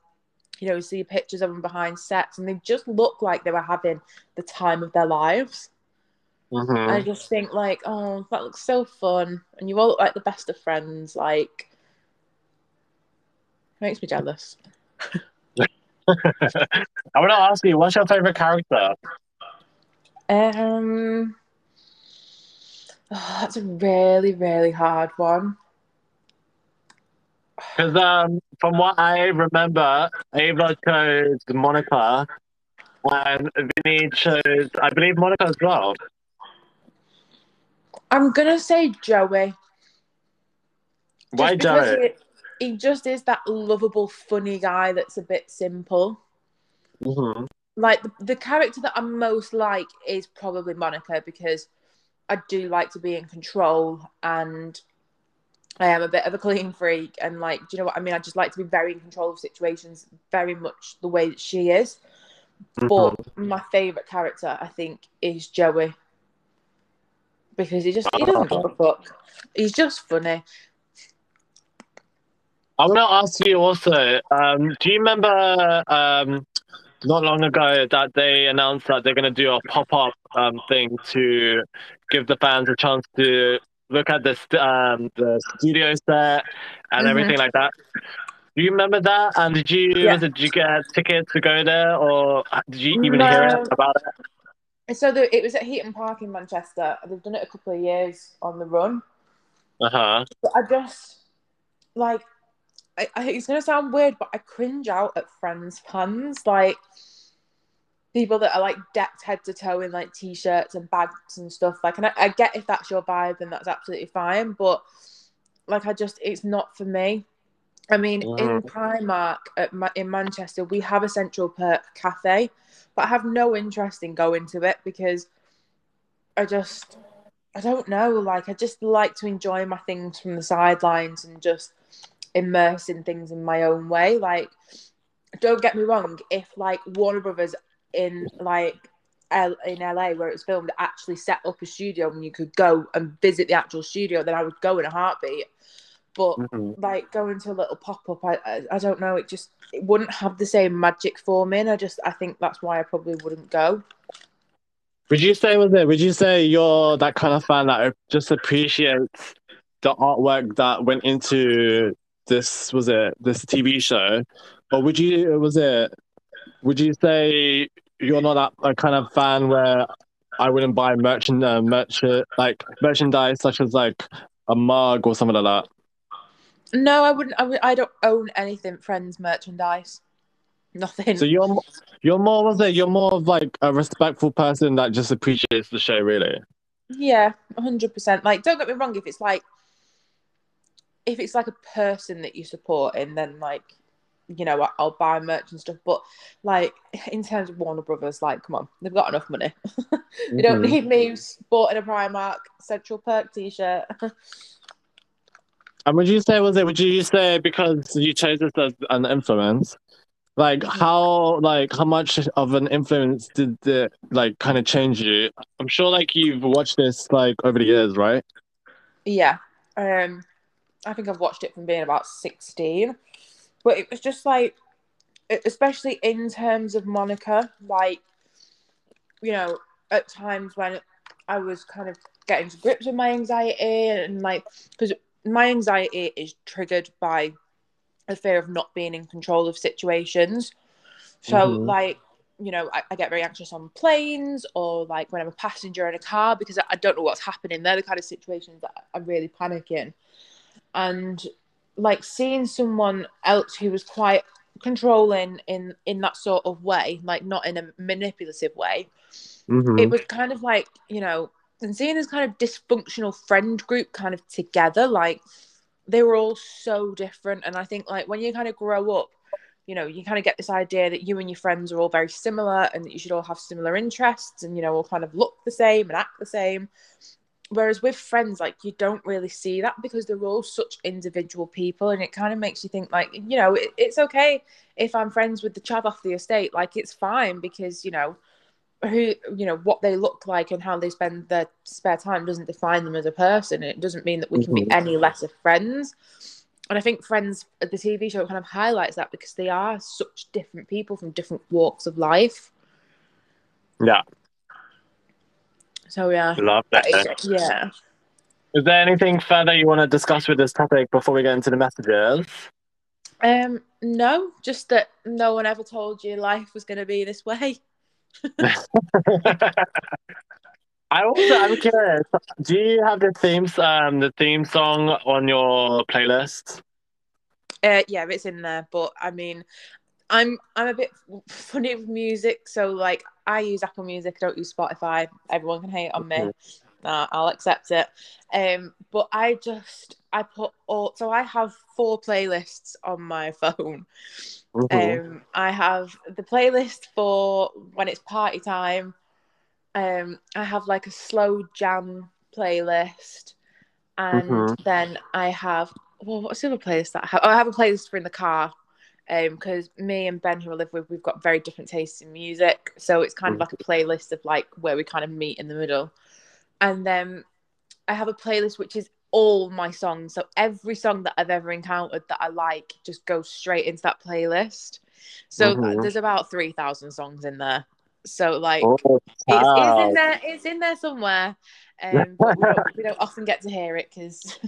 you know, you see pictures of them behind sets, and they just look like they were having the time of their lives. Mhm. I just think like, oh, that looks so fun, and you all look like the best of friends. Like, makes me jealous. I want to ask you, what's your favorite character? Um, oh, that's a really, really hard one. Because um, from what I remember, Ava chose Monica, and Vinny chose, I believe, Monica as well. I'm gonna say Joey. Why Joey? He just is that lovable, funny guy that's a bit simple. hmm Like the, the character that I most like is probably Monica because I do like to be in control and I am a bit of a clean freak and like do you know what I mean? I just like to be very in control of situations, very much the way that she is. But my favourite character I think is Joey. Because he just he doesn't give a fuck. He's just funny. I want to ask you also, um, do you remember um, not long ago that they announced that they're going to do a pop up um, thing to give the fans a chance to look at the, st- um, the studio set and Mhm. everything like that? Do you remember that? And did you Yeah. did you get tickets to go there, or did you even hear No. it about it? So the, it was at Heaton Park in Manchester. They've done it a couple of years on the run. Uh huh. I just like I, I, it's gonna sound weird, but I cringe out at friends' puns, like people that are like decked head to toe in like t-shirts and bags and stuff. Like, and I, I get if that's your vibe, then that's absolutely fine. But like, I just it's not for me. I mean, in Mhm. Primark at Ma- in Manchester, we have a Central Perk cafe, but I have no interest in going to it because I just I don't know. Like, I just like to enjoy my things from the sidelines and just immerse in things in my own way. Like, don't get me wrong. If like Warner Brothers in like L- in LA where it was filmed actually set up a studio and you could go and visit the actual studio, then I would go in a heartbeat. But Mhm. like going to a little pop up, I, I I don't know. It just it wouldn't have the same magic for me, and I just I think that's why I probably wouldn't go. Would you say was it? Would you say you're that kind of fan that just appreciates the artwork that went into this? Was it this TV show, or would you was it? Would you say you're not that a kind of fan where I wouldn't buy merchant uh, merchant like merchandise such as like a mug or something like that? No, I wouldn't. I, would, I don't own anything Friends merchandise. Nothing. So you're you're more was it? You're more of like a respectful person that just appreciates the show, really. Yeah, hundred percent. Like, don't get me wrong. If it's like, if it's like a person that you support, and then like, you know, I'll buy merch and stuff. But like, in terms of Warner Brothers, like, come on, they've got enough money. they don't Mhm. need me sporting a Primark Central Perk T-shirt. And would you say was it? Would you say because you chose this as an influence, like how like how much of an influence did it like kind of change you? I'm sure like you've watched this like over the years, right? yeah. Um, I think I've watched it from being about sixteen, but it was just like, especially in terms of Monica, like, you know, at times when I was kind of getting to grips with my anxiety and like, because my anxiety is triggered by a fear of not being in control of situations. So, Mhm. like, you know, I, I get very anxious on planes or like when I'm a passenger in a car because I, I don't know what's happening. They're the kind of situations that I really panic in. And like seeing someone else who was quite controlling in in that sort of way, like not in a manipulative way, Mhm. it was kind of like you know and seeing this kind of dysfunctional friend group kind of together like they were all so different and i think like when you kind of grow up you know you kind of get this idea that you and your friends are all very similar and that you should all have similar interests and you know all kind of look the same and act the same whereas with friends like you don't really see that because they're all such individual people and it kind of makes you think like you know it, it's okay if i'm friends with the chav off the estate like it's fine because you know who you know what they look like and how they spend their spare time doesn't define them as a person it doesn't mean that we can be Mhm. any less of friends. And i think friends the tv show kind of highlights that because they are such different people from different walks of life. Yeah, so yeah love that. yeah Is there anything further you want to discuss with this topic before we get into the messages? um no just that no one ever told you life was going to be this way I also I'm curious. Do you have the themes um the theme song on your playlist? Uh, yeah, it's in there, but I mean, I'm I'm a bit funny with music, so like I use Apple Music, I don't use Spotify. Everyone can hate on me. Nah, I'll accept it. Um, but I just I put all so I have four playlists on my phone. Mhm. Um, I have the playlist for when it's party time. Um, I have like a slow jam playlist, and Mhm. then I have well, what's the other playlist that I have? Oh, I have a playlist for in the car. Um, because me and Ben, who I live with, we've got very different tastes in music, so it's kind of like a playlist of like where we kind of meet in the middle. And then I have a playlist which is all my songs. So every song that I've ever encountered that I like just goes straight into that playlist. So Mhm. there's about three thousand songs in there. So like Oh, it's, it's in there. It's in there somewhere. Um, but we don't, we don't often get to hear it because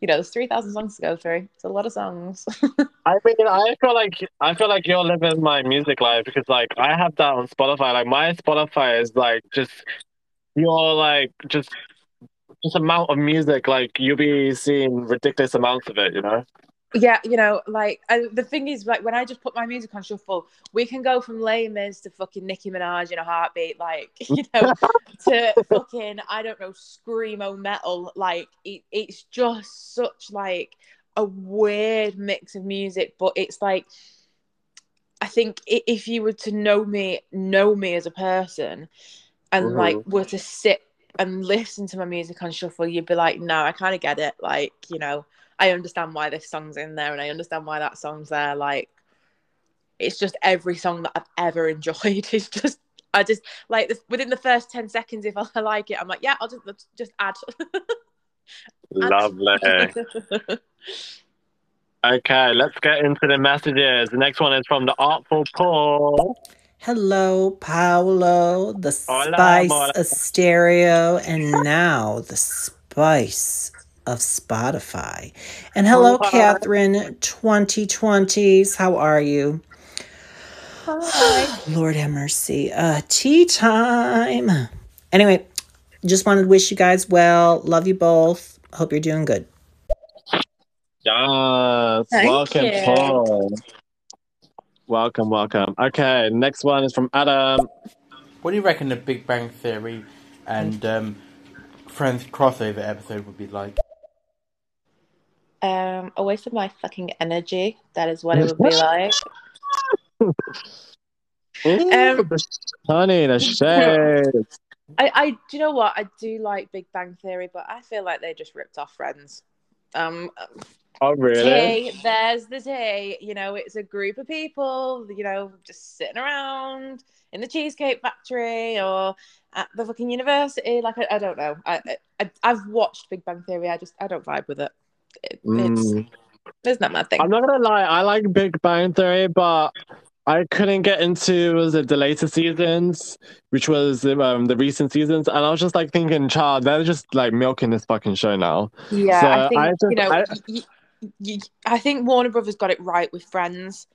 you know, there's three thousand songs to go through. It's a lot of songs. I mean, I feel like I feel like you're living my music life because like I have that on Spotify. Like my Spotify is like just you're like just just amount of music. Like you'll be seeing ridiculous amounts of it. You know. Yeah, you know, like I, the thing is, like when I just put my music on shuffle, we can go from Les Mis to fucking Nicki Minaj in a heartbeat, like you know, to fucking I don't know screamo metal. Like it, it's just such like a weird mix of music, but it's like I think if you were to know me, know me as a person, and like Mhm. were to sit and listen to my music on shuffle, you'd be like, no, I kind of get it. Like, you know, I understand why this song's in there, and I understand why that song's there. Like, it's just every song that I've ever enjoyed is just. I just like this, within the first ten seconds. If I like it, I'm like, yeah, I'll just just add. Lovely. Okay, let's get into the messages. The next one is from the Artful Paul. Hello, Paolo, the Hola, spice amor. of stereo, and now the spice of Spotify. And hello, Hola. Catherine, 2020s. How are you? Hi. Lord have mercy. Uh, tea time. Anyway, just wanted to wish you guys well. Love you both. Hope you're doing good. Yes, Thank welcome, you. Paul. Welcome, welcome. Okay, next one is from Adam. What do you reckon the Big Bang Theory and um, Friends crossover episode would be like? Um, a waste of my fucking energy. That is what it would be like. Um, Honey, the shade. I, I, do you know what? I do like Big Bang Theory, but I feel like they just ripped off Friends. Um, Oh, really? there's the day. You know, it's a group of people, you know, just sitting around in the Cheesecake Factory or at the fucking university. Like, I, I don't know. I, I, I've watched Big Bang Theory. I just, I don't vibe with it. It It's, Mm. it's not my thing. I'm not gonna lie, I like Big Bang Theory, but I couldn't get into was it the later seasons, which was um, the recent seasons, and I was just like thinking, child, they're just like milking this fucking show now. Yeah, So I think I you know. I- y- y- y- I think Warner Brothers got it right with Friends.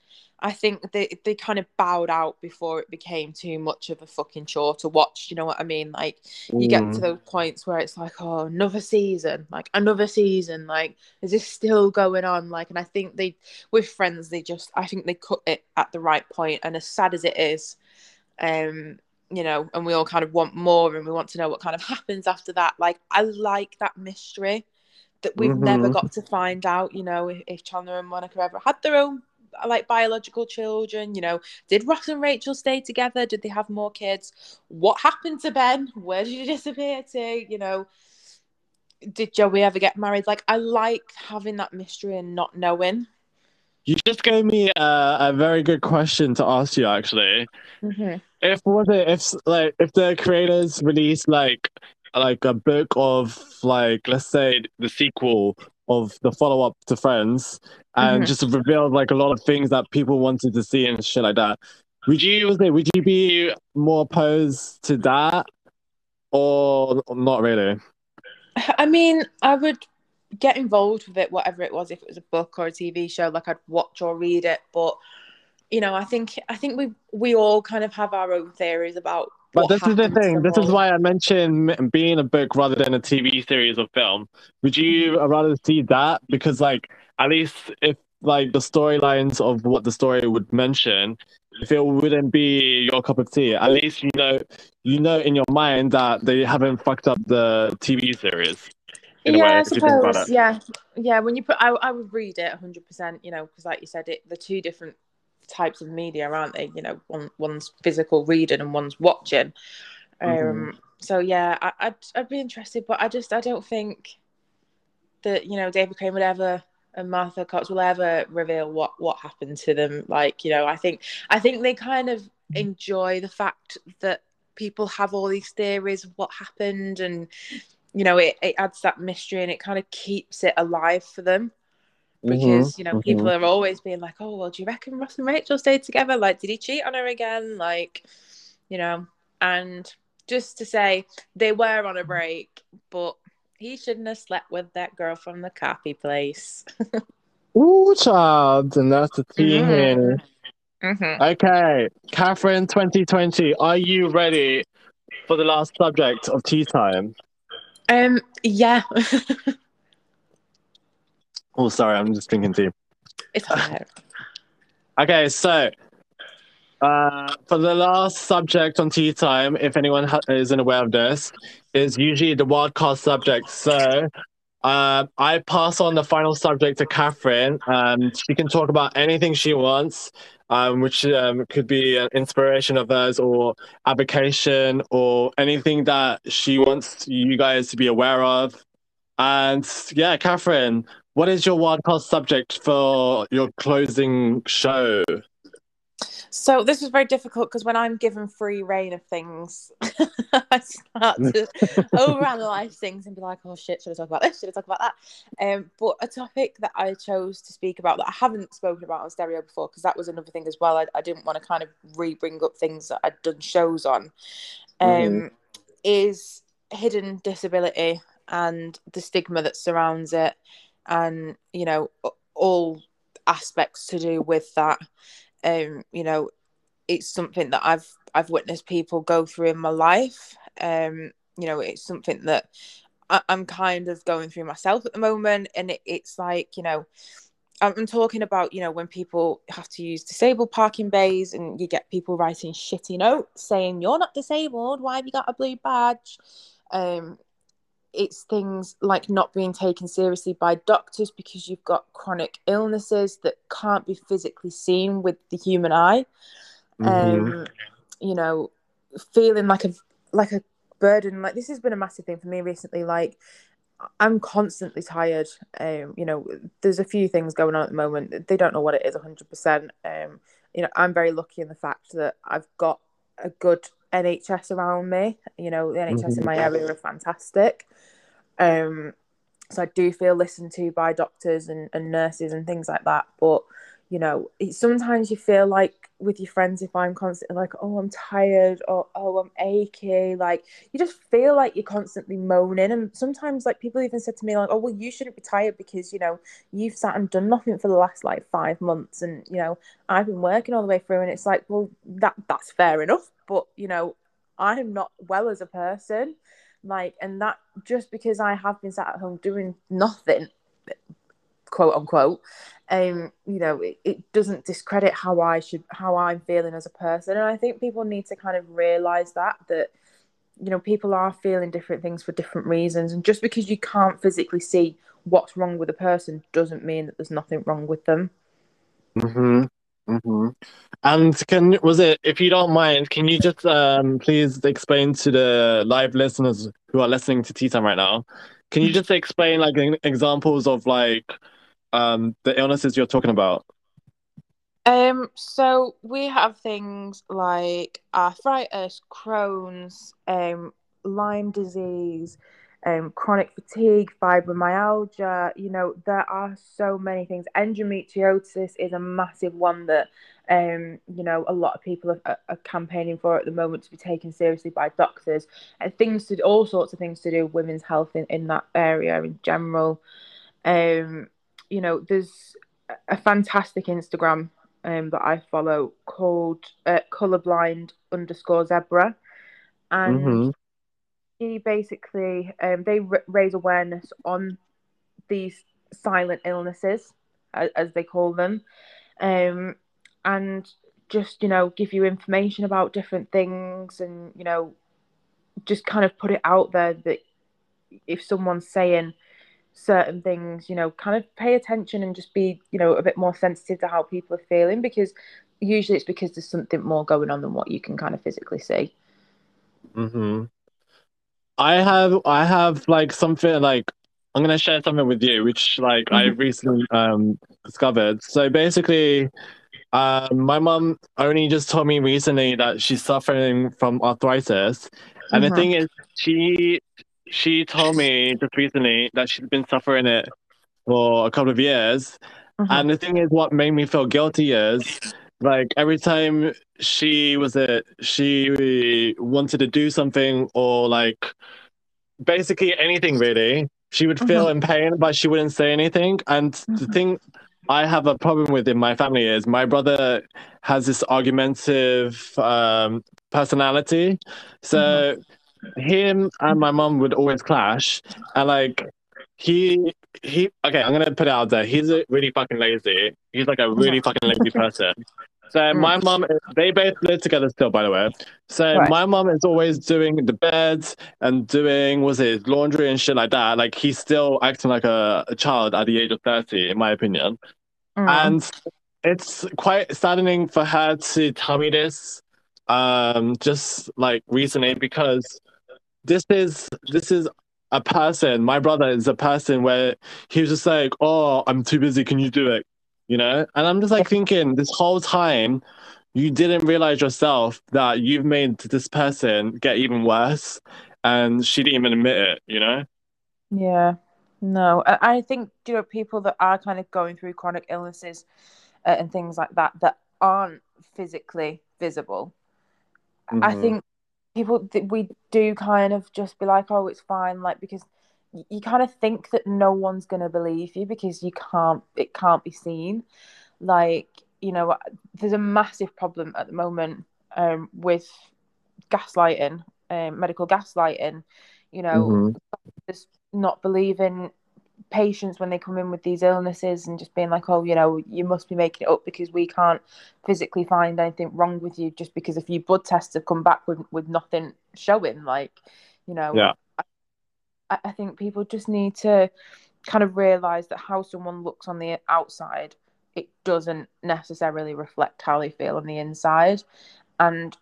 I think they they kind of bowed out before it became too much of a fucking chore to watch. You know what I mean? Like you get Mm. to those points where it's like, oh, another season, like another season, like is this still going on? Like, and I think they with Friends, they just I think they cut it at the right point. And as sad as it is, um, you know, and we all kind of want more, and we want to know what kind of happens after that. Like, I like that mystery that we've never Mhm. got to find out. You know, if, if Chandler and Monica ever had their own like biological children. You know, did Ross and Rachel stay together? Did they have more kids? What happened to Ben? Where did he disappear to? You know, did Joey ever get married? Like, I like having that mystery and not knowing. You just gave me a, a very good question to ask you, actually. Mm-hmm. If was it if like if the creators released like like a book of like let's say the sequel of the follow up to Friends and Mhm. just revealed like a lot of things that people wanted to see and shit like that, would you would you be more opposed to that or not really? I mean, I would get involved with it, whatever it was, if it was a book or a TV show, like I'd watch or read it. But you know, I think I think we we all kind of have our own theories about. But this is the thing. This is why I mentioned being a book rather than a TV series or film. Would you mm-hmm. uh, rather see that? Because, like, at least if like the storylines of what the story would mention, if it wouldn't be your cup of tea, at least you know you know in your mind that they haven't fucked up the TV series. In a yeah, way, I if you think about suppose. Yeah, yeah. When you put, I, I would read it hundred percent. You know, because like you said, it the two different types of media, aren't they? You know, one one's physical reading and one's watching. Um. Mhm. So yeah, I, I'd I'd be interested, but I just I don't think that you know David Crane would ever and Martha Cox will ever reveal what what happened to them. Like you know, I think I think they kind of enjoy the fact that people have all these theories of what happened and you know it, it adds that mystery and it kind of keeps it alive for them because Mhm, you know people mhm. are always being like oh well do you reckon ross and rachel stayed together like did he cheat on her again like you know and just to say they were on a break but He shouldn't have slept with that girl from the coffee place. Ooh, child, and that's the tea Mhm. here. Mhm. Okay, Catherine, 2020, are you ready for the last subject of tea time? Um, yeah. Oh, sorry, I'm just drinking tea. it's okay. Okay, so uh, for the last subject on tea time, if anyone ha- isn't aware of this, is usually the wildcard subject. So uh, I pass on the final subject to Catherine. Um, she can talk about anything she wants, um, which um, could be an inspiration of hers or avocation or anything that she wants you guys to be aware of. And yeah, Catherine, what is your wildcard subject for your closing show? So this was very difficult because when I'm given free reign of things, I start to overanalyze things and be like, "Oh shit, should I talk about this? Should I talk about that?" Um, but a topic that I chose to speak about that I haven't spoken about on stereo before because that was another thing as well. I, I didn't want to kind of re-bring up things that I'd done shows on. Um, Mhm. is hidden disability and the stigma that surrounds it, and you know all aspects to do with that. Um you know it's something that i've i've witnessed people go through in my life. Um you know it's something that I, i'm kind of going through myself at the moment and it, it's like you know I'm I'm talking about, you know, when people have to use disabled parking bays and you get people writing shitty notes saying, You're not disabled, why have you got a blue badge? Um, it's things like not being taken seriously by doctors because you've got chronic illnesses that can't be physically seen with the human eye. Mhm. Um, you know, feeling like a like a burden. Like this has been a massive thing for me recently. Like I'm constantly tired. Um, you know, there's a few things going on at the moment. They don't know what it is 100%. Um, you know, I'm very lucky in the fact that I've got a good NHS around me. You know, the NHS in my area are fantastic. Um, so I do feel listened to by doctors and, and nurses and things like that. But you know, it, sometimes you feel like with your friends, if I'm constantly like, oh, I'm tired or oh, I'm achy, like you just feel like you're constantly moaning. And sometimes, like, people even said to me, like, oh, well, you shouldn't be tired because, you know, you've sat and done nothing for the last like five months. And, you know, I've been working all the way through. And it's like, well, that that's fair enough. But, you know, I'm not well as a person. Like, and that just because I have been sat at home doing nothing quote unquote um you know it, it doesn't discredit how i should how i'm feeling as a person and i think people need to kind of realize that that you know people are feeling different things for different reasons and just because you can't physically see what's wrong with a person doesn't mean that there's nothing wrong with them Mm-hmm. Mm-hmm. And can was it if you don't mind, can you just um please explain to the live listeners who are listening to Tea Time right now, can you just explain like examples of like um the illnesses you're talking about? Um, so we have things like arthritis, Crohn's, um, Lyme disease, um, chronic fatigue, fibromyalgia. You know, there are so many things. Endometriosis is a massive one that, um, you know, a lot of people are, are- campaigning for at the moment to be taken seriously by doctors and things to all sorts of things to do with women's health in, in that area in general. Um, you know, there's a fantastic Instagram um, that I follow called uh, colorblind underscore zebra, and Mm-hmm. Basically um, they r- raise awareness on these silent illnesses, as, as they call them, um, and just you know give you information about different things, and you know just kind of put it out there that if someone's saying certain things, you know, kind of pay attention and just be, you know, a bit more sensitive to how people are feeling because usually it's because there's something more going on than what you can kind of physically see. Mm-hmm. I have I have like something like I'm gonna share something with you, which like I recently um discovered. So basically, um, my mom only just told me recently that she's suffering from arthritis, and the Mhm. thing is, she she told me just recently that she's been suffering it for a couple of years, and the thing is, what made me feel guilty is like every time she was it she wanted to do something or like basically anything really. She would feel uh-huh. in pain, but she wouldn't say anything. And the uh-huh. thing I have a problem with in my family is my brother has this argumentative um, personality. So uh-huh. him and my mom would always clash, and like he he okay, I'm gonna put it out there. He's a really fucking lazy. He's like a really fucking lazy person. So my mom, they both live together still, by the way. So Right. my mom is always doing the beds and doing was it laundry and shit like that. Like he's still acting like a, a child at the age of thirty, in my opinion. Mm. And it's quite saddening for her to tell me this, um, just like recently because this is this is a person. My brother is a person where he was just like, "Oh, I'm too busy. Can you do it?" You know, and I'm just like thinking this whole time you didn't realize yourself that you've made this person get even worse, and she didn't even admit it. You know? Yeah, no, I, I think you know people that are kind of going through chronic illnesses uh, and things like that that aren't physically visible. I Mhm. think people th- we do kind of just be like, oh, it's fine, like because you kind of think that no one's gonna believe you because you can't, it can't be seen. Like you know, there's a massive problem at the moment um, with gaslighting, um, medical gaslighting. You know, Mhm. just not believing patients when they come in with these illnesses and just being like, oh, you know, you must be making it up because we can't physically find anything wrong with you just because a few blood tests have come back with, with nothing showing. Like, you know, Yeah. I, I think people just need to kind of realize that how someone looks on the outside, it doesn't necessarily reflect how they feel on the inside. And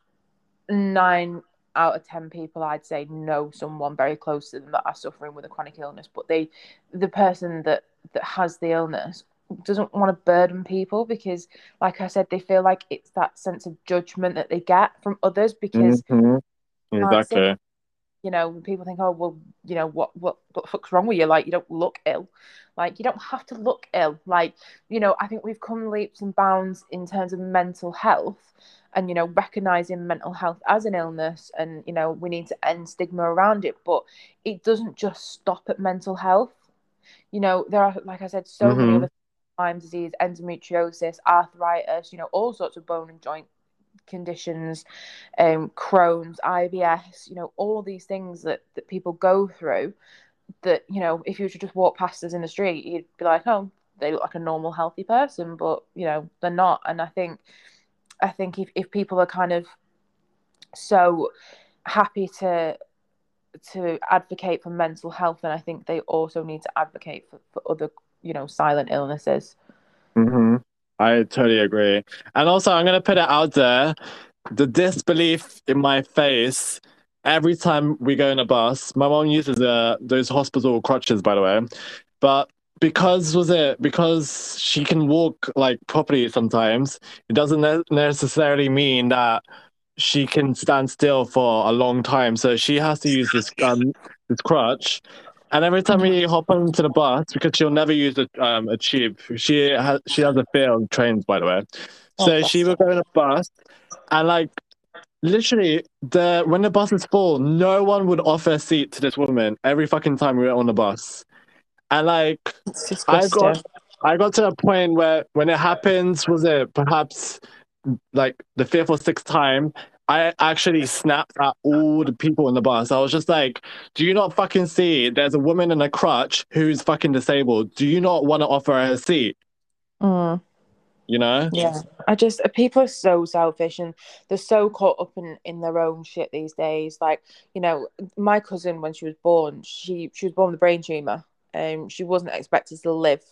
nine out of ten people I'd say know someone very close to them that are suffering with a chronic illness, but they the person that that has the illness doesn't want to burden people because like I said, they feel like it's that sense of judgment that they get from others because Mhm. can't Exactly. You know, people think, oh, well, you know, what, what, what the fuck's wrong with you? Like, you don't look ill. Like, you don't have to look ill. Like, you know, I think we've come leaps and bounds in terms of mental health and, you know, recognizing mental health as an illness and, you know, we need to end stigma around it. But it doesn't just stop at mental health. You know, there are, like I said, so many Mhm. other Lyme disease, endometriosis, arthritis, you know, all sorts of bone and joint conditions, um, Crohn's, IBS, you know, all these things that, that people go through that, you know, if you were to just walk past us in the street, you'd be like, oh, they look like a normal, healthy person, but, you know, they're not. And I think, I think if, if people are kind of so happy to, to advocate for mental health, then I think they also need to advocate for, for other, you know, silent illnesses. hmm I totally agree. And also, I'm going to put it out there the disbelief in my face every time we go in a bus. My mom uses uh, those hospital crutches, by the way. But because, was it, because she can walk like properly sometimes, it doesn't ne- necessarily mean that she can stand still for a long time. So she has to use this um, this crutch. And every time we hop onto the bus, because she'll never use a um a tube, she has she has a fear of trains, by the way. So Oh, she will go in a bus, and like literally, the when the bus is full, no one would offer a seat to this woman every fucking time we were on the bus. And like, I got I got to a point where when it happens, was it perhaps like the fifth or sixth time? I actually snapped at all the people in the bus. I was just like, "Do you not fucking see? There's a woman in a crutch who's fucking disabled. Do you not want to offer her a seat? Mm. You know?" Yeah, I just people are so selfish and they're so caught up in in their own shit these days. Like you know, my cousin when she was born, she she was born with a brain tumor. Um, she wasn't expected to live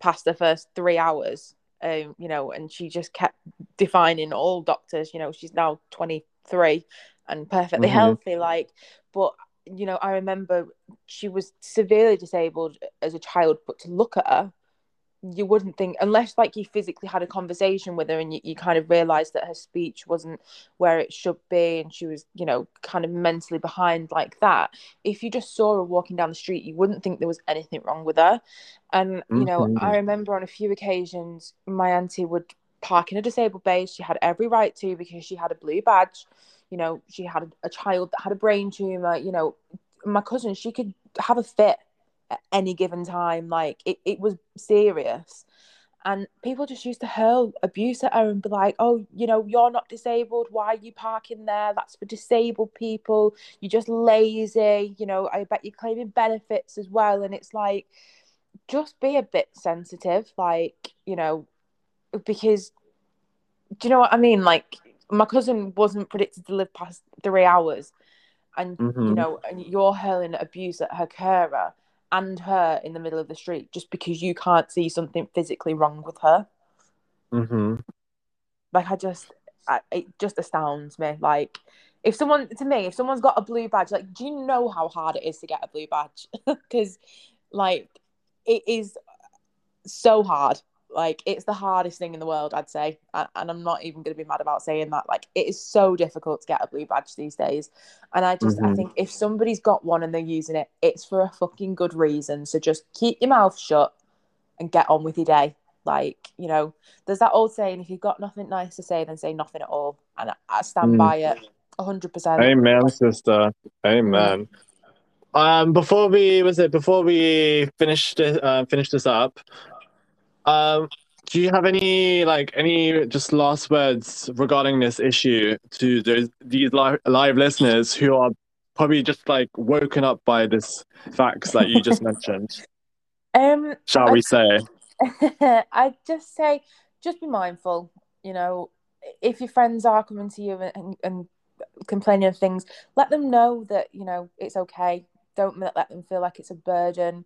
past the first three hours. Um, you know, and she just kept defining all doctors. You know, she's now twenty three and perfectly Mhm. healthy. Like, but you know, I remember she was severely disabled as a child, but to look at her you wouldn't think unless like you physically had a conversation with her and you, you kind of realized that her speech wasn't where it should be and she was you know kind of mentally behind like that. If you just saw her walking down the street you wouldn't think there was anything wrong with her. And you know Mhm. i remember on a few occasions my auntie would park in a disabled base. She had every right to because she had a blue badge. You know she had a, a child that had a brain tumor. You know my cousin, she could have a fit at any given time. Like it, it was serious. And people just used to hurl abuse at her and be like, oh, you know, you're not disabled. Why are you parking there? That's for disabled people. You're just lazy. You know, I bet you're claiming benefits as well. And it's like, just be a bit sensitive. Like, you know, because do you know what I mean? Like, my cousin wasn't predicted to live past three hours. And, you Mhm. know, and you're hurling abuse at her carer and her in the middle of the street just because you can't see something physically wrong with her. Mm-hmm. Like I just, I, it just astounds me. Like if someone to me, if someone's got a blue badge, like do you know how hard it is to get a blue badge? Because like it is so hard. Like it's the hardest thing in the world, I'd say, A- and I'm not even going to be mad about saying that. Like it is so difficult to get a blue badge these days, and I just I Mhm. think if somebody's got one and they're using it, it's for a fucking good reason. So just keep your mouth shut and get on with your day. Like you know, there's that old saying: if you've got nothing nice to say, then say nothing at all, and I, I stand Mm. by it, hundred percent. Amen, sister. Amen. Um, before we was it before we finish this uh, finish this up, um, do you have any like any just last words regarding this issue to those these live live listeners who are probably just like woken up by this facts that you just mentioned? Um, Shall I- we say? I just say, just be mindful. You know, if your friends are coming to you and, and, and complaining of things, let them know that you know it's okay. Don't let let them feel like it's a burden.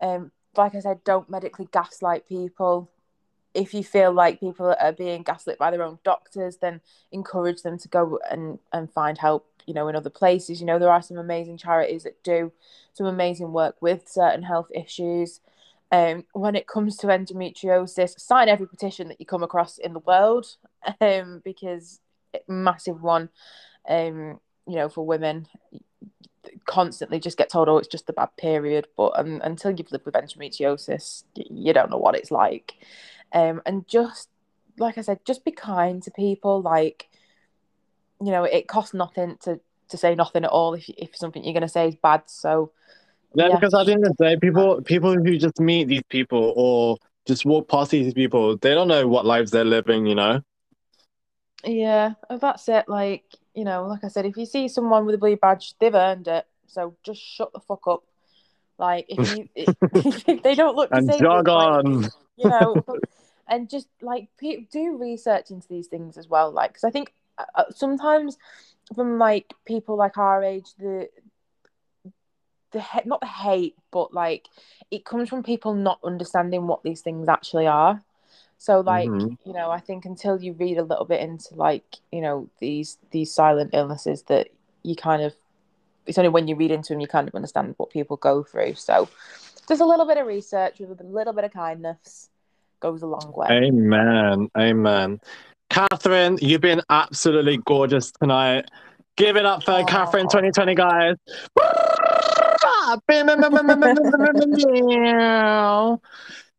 Um, like I said, don't medically gaslight people. If you feel like people are being gaslit by their own doctors, then encourage them to go and, and find help, you know, in other places. You know, there are some amazing charities that do some amazing work with certain health issues. Um, when it comes to endometriosis, sign every petition that you come across in the world, um, because massive one, um, you know, for women, constantly just get told, oh, it's just a bad period. But um, until you've lived with endometriosis, you don't know what it's like. Um, and just like I said, just be kind to people. Like, you know, it costs nothing to to say nothing at all if if something you're gonna say is bad. So Yeah, Yeah. because at the end of the day, people people who just meet these people or just walk past these people, they don't know what lives they're living, you know? Yeah, that's it. Like, you know, like I said, if you see someone with a blue badge, they've earned it. So just shut the fuck up. Like, if you if they don't look And jog like, on. you know, and just like do research into these things as well. Like, because I think uh, uh, sometimes from like people like our age, the the he- not the hate, but like it comes from people not understanding what these things actually are. So like Mhm. you know, I think until you read a little bit into like you know these these silent illnesses that you kind of it's only when you read into them you kind of understand what people go through. So just a little bit of research with a little bit of kindness goes a long way. Amen. Amen. Catherine, you've been absolutely gorgeous tonight. Give it up for Catherine 2020, guys.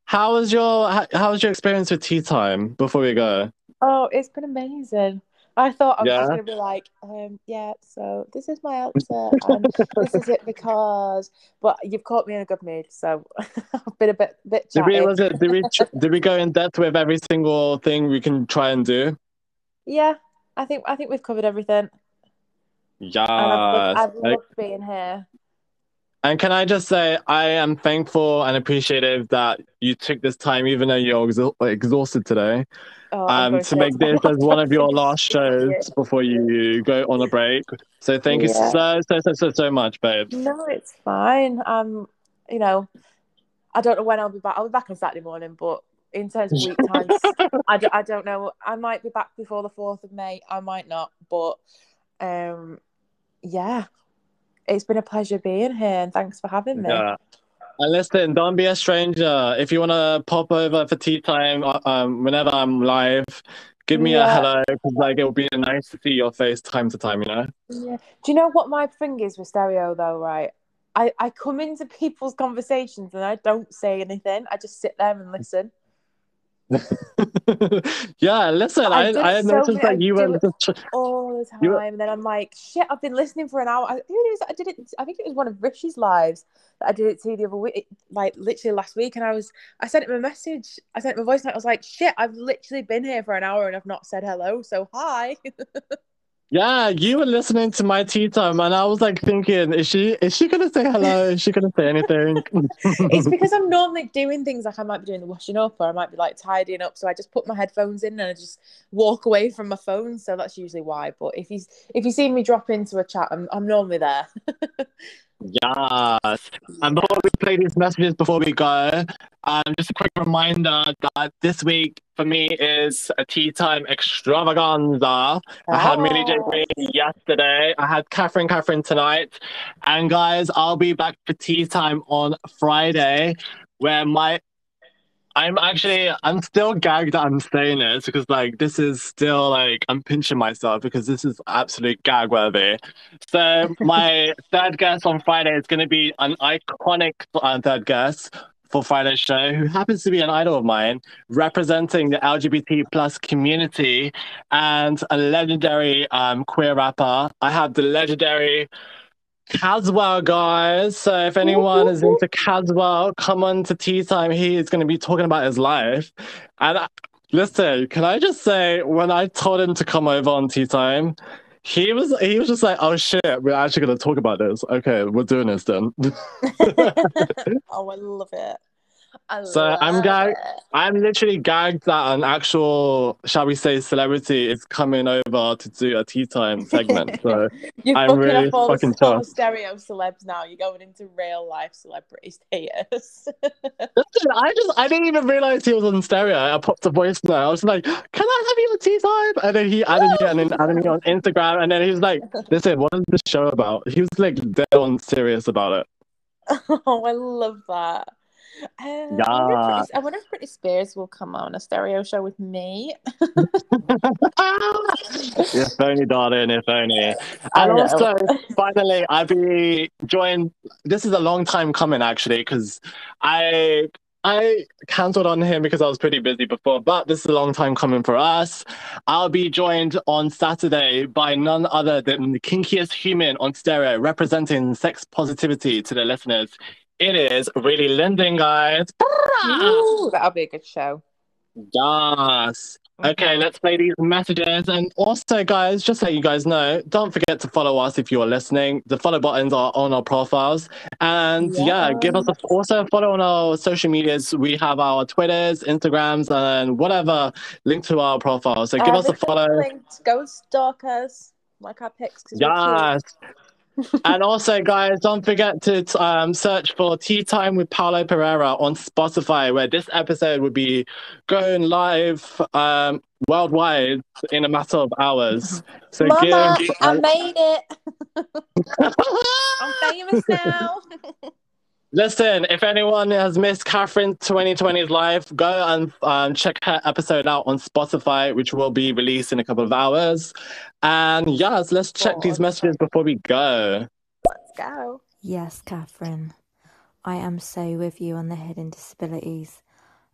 How was your how, how was your experience with tea time before we go? Oh, it's been amazing. I thought I was Yeah? just gonna be like, um, yeah, so this is my answer and this is it because but you've caught me in a good mood, so I've been a bit bit Did we was it did we did we go in depth with every single thing we can try and do? Yeah, I think I think we've covered everything. Yeah. I've, I've loved being here. And can I just say, I am thankful and appreciative that you took this time, even though you're exha- exhausted today, Oh, um, to make this as one of your last shows before you go on a break. So thank you so, so, so, so, so much, babes. No, it's fine. Um, you know, I don't know when I'll be back. I'll be back on Saturday morning, but in terms of week times, I, d- I don't know. I might be back before the fourth of May. I might not, but um, yeah, it's been a pleasure being here, and thanks for having me. Yeah. And listen, don't be a stranger. If you want to pop over for tea time, uh, um, whenever I'm live, give me a hello because like it would be nice to see your face time to time, you know. Yeah. Do you know what my thing is with stereo though? Right, I I come into people's conversations and I don't say anything. I just sit there and listen. yeah, listen, I I so noticed that you were just all the time, You- and then I'm like, shit, I've been listening for an hour. I, who knows? I did it. I think it was one of Rishi's lives that I did it to the other week, like literally last week, and I was, I sent him a message. I sent him a voice note. I was like, shit, I've literally been here for an hour and I've not said hello. So hi. Yeah, you were listening to my tea time, and I was like thinking, is she is she gonna say hello? Is she gonna say anything? it's because I'm normally doing things like I might be doing the washing up or I might be like tidying up. So I just put my headphones in and I just walk away from my phone. So that's usually why. But if you if you see me drop into a chat, I'm I'm normally there. Yes. And before we play these messages before we go, um, just a quick reminder that this week for me is a tea time extravaganza. I had Millie J. Oh. Green yesterday. I had Catherine Catherine tonight. And guys, I'll be back for tea time on Friday where my I'm actually I'm still gagged that I'm saying this because like this is still like I'm pinching myself because this is absolute gag worthy. So my third guest on Friday is going to be an iconic uh, third guest for Friday's show who happens to be an idol of mine, representing the LGBT plus community and a legendary um, queer rapper. I have the legendary Cazwell, guys. So if anyone is into Cazwell, come on to tea time. He is going to be talking about his life. And I, listen, can I just say, when I told him to come over on tea time, he was he was just like, "Oh shit, we're actually going to talk about this. Okay, we're doing this then." oh, I love it. I so I'm gagged. it. I'm literally gagged that an actual, shall we say, celebrity is coming over to do a tea time segment. So You're I'm fucking really up all fucking the, all the stereo celebs now. You're going into real life celebrity status. Listen, I just I didn't even realize he was on stereo. I popped a voice note. I was like, "Can I have you on tea time?" And then he added me and then added me on Instagram. And then he was like, "Listen, what is the show about?" He was like dead on serious about it. oh, I love that. Uh, I, wonder if Britney, I wonder if Britney Spears will come on a stereo show with me. if only, darling, if only. And also, finally, I'll be joined. This is a long time coming, actually, because I I cancelled on him because I was pretty busy before. But this is a long time coming for us. I'll be joined on Saturday by none other than the kinkiest human on stereo, representing sex positivity to the listeners. It is really Linden, guys. Ooh, that'll be a good show. Yes. Okay, let's play these messages. And also, guys, just so you guys know, don't forget to follow us if you are listening. The follow buttons are on our profiles. And yeah, give us a, also follow on our social medias. We have our Twitters, Instagrams, and whatever linked to our profile. So give us a follow. linked. Go stalk us. Like our pics. Yes. And also, guys, don't forget to um, search for Tea Time with Paulo Pereira on Spotify, where this episode will be going live um, worldwide in a matter of hours. So Mama, give. I made it. I'm famous now. Listen, if anyone has missed Catherine 2020's live, go and um, check her episode out on Spotify, which will be released in a couple of hours. And yes, let's check these messages before we go. Let's go. Yes, Catherine. I am so with you on the hidden disabilities.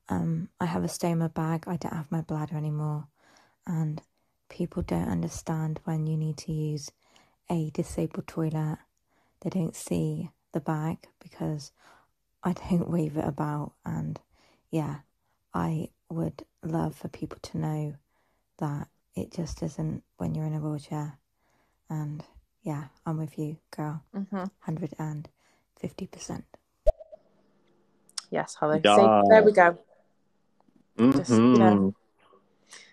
Um, I have a stoma bag. I don't have my bladder anymore, and people don't understand when you need to use a disabled toilet. They don't see the bag because I don't wave it about. And yeah, I would love for people to know that it just isn't when you're in a wheelchair. And yeah, I'm with you, girl. Mhm. 150%. Yes, hello. Yeah. See, there we go. Just, you know.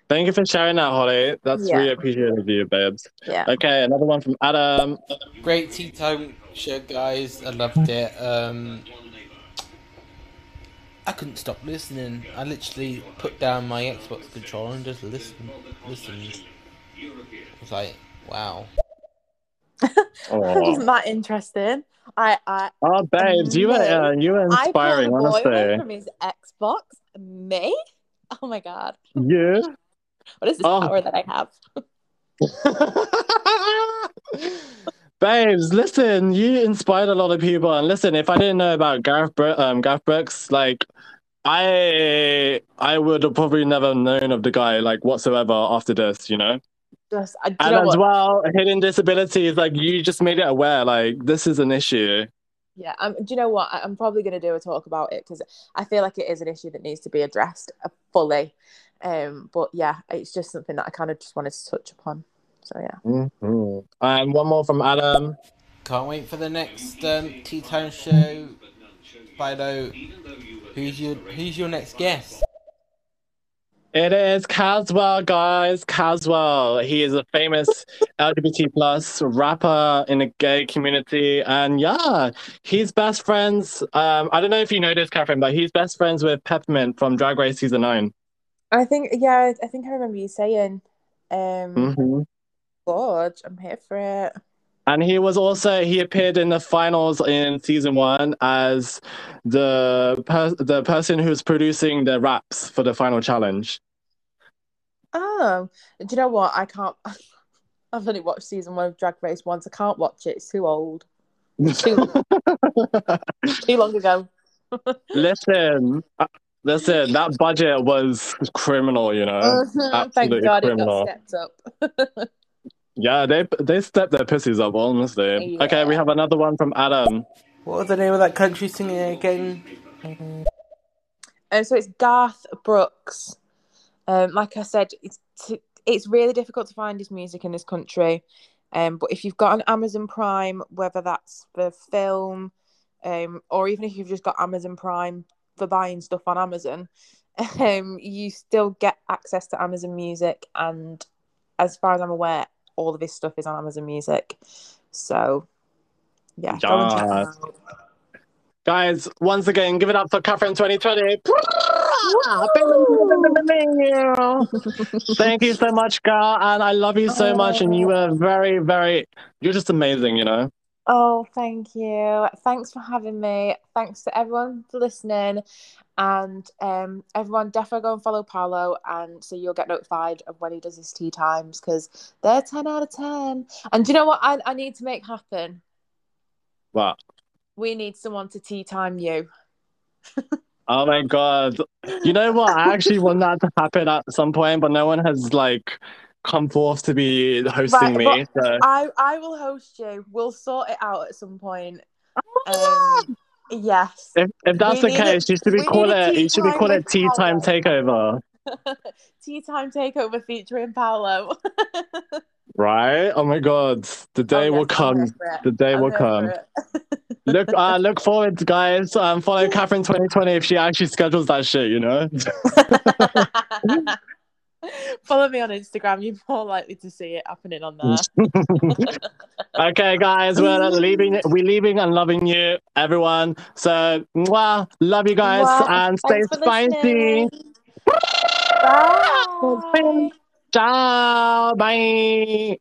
Thank you for sharing that, Holly. That's Yeah. really appreciated of you, babes. Yeah. Okay, another one from Adam. Great tea time show, guys. I loved it. Um, I couldn't stop listening. I literally put down my Xbox controller and just listened. Listened. I was like, wow. Isn't that interesting? I, I, Oh, babes, you were uh, you were I inspiring, pulled a boy honestly. from his Xbox. Me? Oh my god! Yeah. What is this Oh. power that I have? Babes, listen, you inspired a lot of people. And listen, if I didn't know about Gareth, Br- um, Gareth Brooks, like, I I would have probably never known of the guy, like, whatsoever after this, you know? just I, And know as what? well, hidden disabilities, like you just made it aware, like this is an issue. Yeah, um, do you know what? I, I'm probably going to do a talk about it because I feel like it is an issue that needs to be addressed uh, fully. Um, but yeah, it's just something that I kind of just wanted to touch upon. So yeah. Mhm. And one more from Adam. Can't wait for the next um, tea time show. Fido, who's your who's your next guest? It is Cazwell, guys. Cazwell. He is a famous LGBT plus rapper in the gay community, and yeah, he's best friends. Um, I don't know if you know this, Catherine, but he's best friends with Peppermint from Drag Race season nine. I think yeah, I think I remember you saying, um, hmm "Good, I'm here for it." And he was also he appeared in the finals in season one as the per- the person who's producing the raps for the final challenge. Oh, do you know what? I can't. I've only watched season one of Drag Race once. I can't watch it. It's too old. Too too long ago. Listen, uh, listen, that budget was criminal, you know, Mhm, Thank absolutely God it criminal. got stepped up. Yeah, they they stepped their pussies up, honestly. Okay, we have another one from Adam. What was the name of that country singer again? Um, so it's Garth Brooks. Um, like I said, it's t- it's really difficult to find his music in this country. Um, but if you've got an Amazon Prime, whether that's for film, um, or even if you've just got Amazon Prime for buying stuff on Amazon, um, you still get access to Amazon Music. And as far as I'm aware, all of his stuff is on Amazon Music. So yeah, go and check Yes. out. Guys, once again, give it up for Catherine 2020. Thank you so much, girl, and I love you so much. And you were very, very, you're just amazing, you know. Oh, thank you. Thanks for having me. Thanks to everyone for listening. And um, everyone, definitely go and follow Paolo, and so you'll get notified of when he does his tea times because they're 10 out of 10. And do you know what I, I need to make happen? What? We need someone to tea time you. Oh my god. You know what? I actually want that to happen at some point, but no one has like come forth to be hosting me. but So I, I will host you. We'll sort it out at some point. Um, yes. if, if that's We the need a- case, you should be we call it tea you should be time call it tea time takeover. Tea time takeover featuring Paolo. Right? Oh my god. The day will yes, come. The day I'm will come. Look uh look forward guys. Um follow Catherine 2020 if she actually schedules that shit, you know? Follow me on Instagram. You're more likely to see it happening on there. Okay, guys, we're leaving. We're leaving and loving you, everyone. So, mwah, love you guys Mwah. and stay Thanks for spicy. Bye. Ciao. Bye.